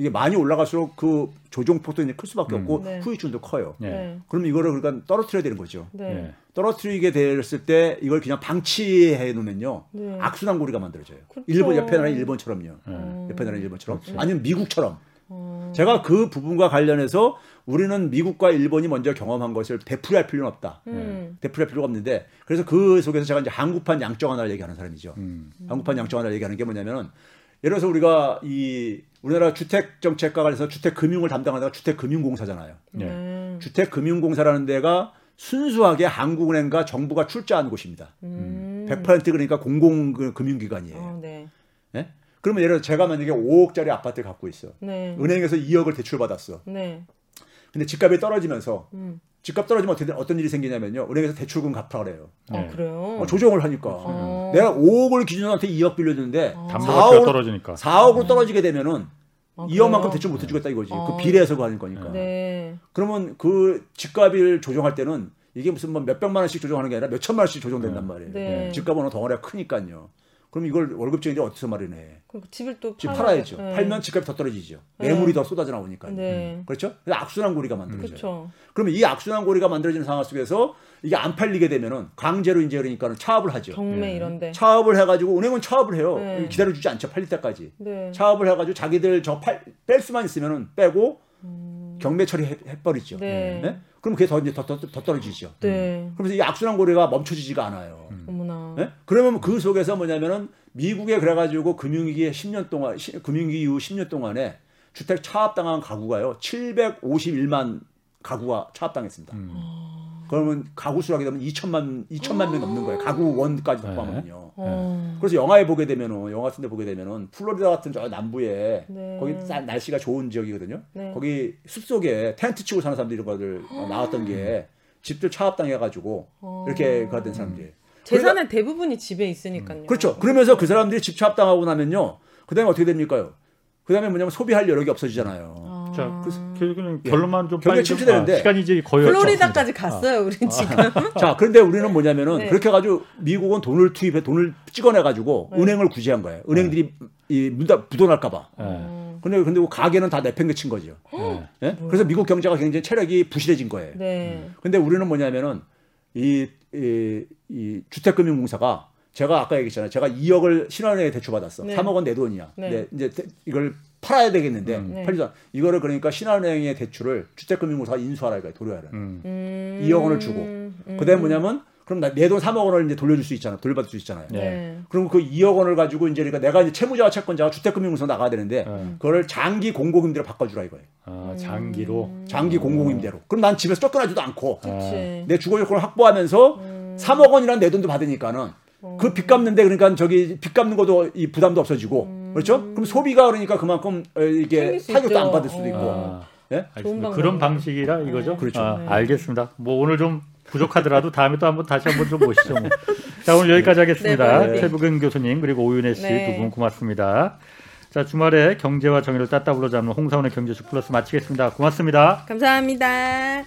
Speaker 2: 이게 많이 올라갈수록 그 조정 폭도 이제 클 수밖에
Speaker 1: 음.
Speaker 2: 없고
Speaker 3: 네.
Speaker 2: 후유증도 커요.
Speaker 1: 예.
Speaker 3: 네.
Speaker 2: 그럼 이거를 그러니까 떨어뜨려야 되는 거죠.
Speaker 3: 네.
Speaker 1: 예.
Speaker 2: 떨어뜨리게 됐을 때 이걸 그냥 방치해 놓으면요
Speaker 3: 네.
Speaker 2: 악순환고리가 만들어져요.
Speaker 3: 그렇죠.
Speaker 2: 일본 옆에 나라 일본처럼요.
Speaker 1: 예.
Speaker 2: 옆에 나라 일본처럼
Speaker 3: 그렇죠.
Speaker 2: 아니면 미국처럼.
Speaker 3: 어.
Speaker 2: 제가 그 부분과 관련해서 우리는 미국과 일본이 먼저 경험한 것을 되풀이할 필요는 없다.
Speaker 3: 음.
Speaker 2: 되풀이할 필요가 없는데 그래서 그 속에서 제가 이제 한국판 양적 완화를 얘기하는 사람이죠.
Speaker 1: 음.
Speaker 2: 한국판 양적 완화를 얘기하는 게 뭐냐면은 예를 들어서 우리가 이 우리나라 주택 정책과 관련해서 주택 금융을 담당하다가 주택 금융공사잖아요.
Speaker 1: 예.
Speaker 3: 네.
Speaker 2: 주택 금융공사라는 데가 순수하게 한국은행과 정부가 출자한 곳입니다.
Speaker 3: 음.
Speaker 2: 100% 그러니까 공공 그 금융기관이에요.
Speaker 3: 어, 네.
Speaker 2: 예? 그러면 예를 들어 제가 만약에 5억짜리 아파트를 갖고 있어.
Speaker 3: 네.
Speaker 2: 은행에서 2억을 대출받았어.
Speaker 3: 네.
Speaker 2: 근데 집값이 떨어지면서
Speaker 3: 음.
Speaker 2: 집값 떨어지면 어떻게 어떤 일이 생기냐면요. 은행에서 대출금 갚으라 그래요.
Speaker 3: 아,
Speaker 1: 네.
Speaker 3: 그래요?
Speaker 2: 어, 조정을 하니까.
Speaker 3: 어.
Speaker 2: 내가 5억을 기준한테 2억 빌려주는데
Speaker 1: 담보가 더 떨어지니까.
Speaker 2: 4억으로 떨어지게 되면은
Speaker 3: 아,
Speaker 2: 2억만큼
Speaker 3: 그래요?
Speaker 2: 대출 못 해주겠다 이거지.
Speaker 3: 어.
Speaker 2: 그 비례해서 가는 거니까.
Speaker 3: 네.
Speaker 2: 그러면 그 집값을 조정할 때는 이게 무슨 뭐 몇백만 원씩 조정하는 게 아니라 몇천만 원씩 조정된단 말이에요.
Speaker 3: 네.
Speaker 2: 집값 어느 덩어리가 크니까요. 그럼 이걸 월급쟁이들이 어디서 마련해?
Speaker 3: 그리고 집을 또
Speaker 2: 집
Speaker 3: 팔아야-
Speaker 2: 팔아야죠.
Speaker 3: 네.
Speaker 2: 팔면 집값이 더 떨어지죠.
Speaker 3: 네.
Speaker 2: 매물이 더 쏟아져 나오니까요.
Speaker 3: 네.
Speaker 2: 그렇죠? 그래서 악순환 고리가 만들어져요.
Speaker 3: 그렇죠.
Speaker 2: 그러면 이 악순환 고리가 만들어지는 상황 속에서 이게 안 팔리게 되면은 강제로 이제 그러니까 차압을 하죠.
Speaker 3: 경매 이런데.
Speaker 2: 차압을 해가지고 은행은 차압을 해요.
Speaker 3: 네.
Speaker 2: 기다려주지 않죠. 팔릴 때까지.
Speaker 3: 네.
Speaker 2: 차압을 해가지고 자기들 저뺄 수만 있으면은 빼고 경매 처리 해버리죠.
Speaker 3: 음. 네.
Speaker 2: 네? 그럼 그게 더 이제 더, 더, 더 떨어지죠.
Speaker 3: 네.
Speaker 2: 그러면서 이 악순환 고리가 멈춰지지가 않아요.
Speaker 3: 어머나.
Speaker 2: 예? 그러면 그 속에서 뭐냐면은 미국에 그래가지고 금융위기 10년 동안 시- 금융위기 이후 10년 동안에 주택 차압당한 가구가요 751만 가구가 차압당했습니다.
Speaker 1: 음.
Speaker 2: 그러면 가구 수로 하게 되면 2천만 2천만 명 넘는 거예요. 가구 원까지
Speaker 1: 네.
Speaker 2: 포함하면요.
Speaker 3: 어.
Speaker 2: 그래서 영화에 보게 되면은 영화 같은 데 보게 되면은 플로리다 같은 저 남부에
Speaker 3: 네.
Speaker 2: 거기 쌀- 날씨가 좋은 지역이거든요.
Speaker 3: 네.
Speaker 2: 거기 숲속에 텐트 치고 사는 사람들 이런 거들 나왔던 게 집들 차압당해 가지고
Speaker 3: 어.
Speaker 2: 이렇게 가던 사람들.
Speaker 3: 재산의 대부분이 집에 있으니까요.
Speaker 2: 그렇죠. 그러면서 그 사람들이 집 차압당하고 나면요. 그다음에 어떻게 됩니까요? 그다음에 뭐냐면 소비할 여력이 없어지잖아요.
Speaker 3: 아.
Speaker 1: 자, 그, 결국은 결론만 좀
Speaker 2: 경제
Speaker 1: 빨리 좀-
Speaker 2: 침체되는데
Speaker 1: 아, 시간이 이제 거의
Speaker 3: 플로리다까지 갔어요, 우린 지금.
Speaker 2: 자, 그런데 우리는 뭐냐면은
Speaker 3: 네.
Speaker 2: 그렇게 해가지고 미국은 돈을 투입해 돈을 찍어내 가지고
Speaker 3: 네.
Speaker 2: 은행을 구제한 거예요. 은행들이 이문 닫 봐.
Speaker 1: 예.
Speaker 3: 어.
Speaker 2: 근데 근데 그 가게는 다 내팽개친 거죠.
Speaker 1: 예.
Speaker 2: 예? 그래서 미국 경제가 굉장히 체력이 부실해진 거예요.
Speaker 3: 네.
Speaker 2: 근데 우리는 뭐냐면은 이, 이, 이 주택금융공사가 제가 아까 얘기했잖아요. 제가 2억을 신한은행에 대출받았어.
Speaker 3: 네.
Speaker 2: 3억은 내 돈이야.
Speaker 3: 네.
Speaker 2: 근데 이제 대- 이걸 팔아야 되겠는데
Speaker 3: 네.
Speaker 2: 팔리지 않 이거를 그러니까 신한은행의 대출을 주택금융공사가 인수하라 이거예요. 도려하라.
Speaker 1: 음.
Speaker 3: 음.
Speaker 2: 2억 원을 주고.
Speaker 3: 음.
Speaker 2: 그다음에 뭐냐면 그럼 내 돈 3억 원을 이제 돌려줄 수 있잖아. 돌려받을 수 있잖아요.
Speaker 3: 네.
Speaker 2: 그럼 그 2억 원을 가지고 이제 그러니까 내가 이제 채무자와 채권자가 주택금융공사 나가야 되는데
Speaker 1: 네.
Speaker 2: 그거를 장기 공공임대로 바꿔주라 이거예요.
Speaker 1: 아, 장기로.
Speaker 2: 장기 공공임대로. 그럼 난 집에서 쫓겨나지도 않고
Speaker 3: 그렇지.
Speaker 2: 내 주거 요건을 확보하면서
Speaker 3: 음.
Speaker 2: 3억 원이라는 내 돈도 받으니까는 그 빚 갚는데 그러니까 저기 빚 갚는 것도 이 부담도 없어지고 그렇죠? 그럼 소비가 그러니까 그만큼 어, 이게
Speaker 3: 음.
Speaker 2: 타격도. 안 받을 수도 있고
Speaker 1: 아,
Speaker 2: 예?
Speaker 1: 알겠습니다. 그런. 방식이라 이거죠.
Speaker 3: 네.
Speaker 2: 그렇죠.
Speaker 1: 아,
Speaker 3: 네.
Speaker 1: 알겠습니다. 뭐 오늘 좀 부족하더라도 다음에 또 한번 다시 한번 좀 모시죠. 뭐. 자 오늘 여기까지 하겠습니다.
Speaker 3: 네, 네.
Speaker 1: 최부근 교수님 그리고 오윤혜 씨두
Speaker 3: 네.
Speaker 1: 분 고맙습니다. 자 주말에 경제와 정의를 따따블로 잡는 홍사원의 경제쇼 플러스 마치겠습니다. 고맙습니다.
Speaker 3: 감사합니다.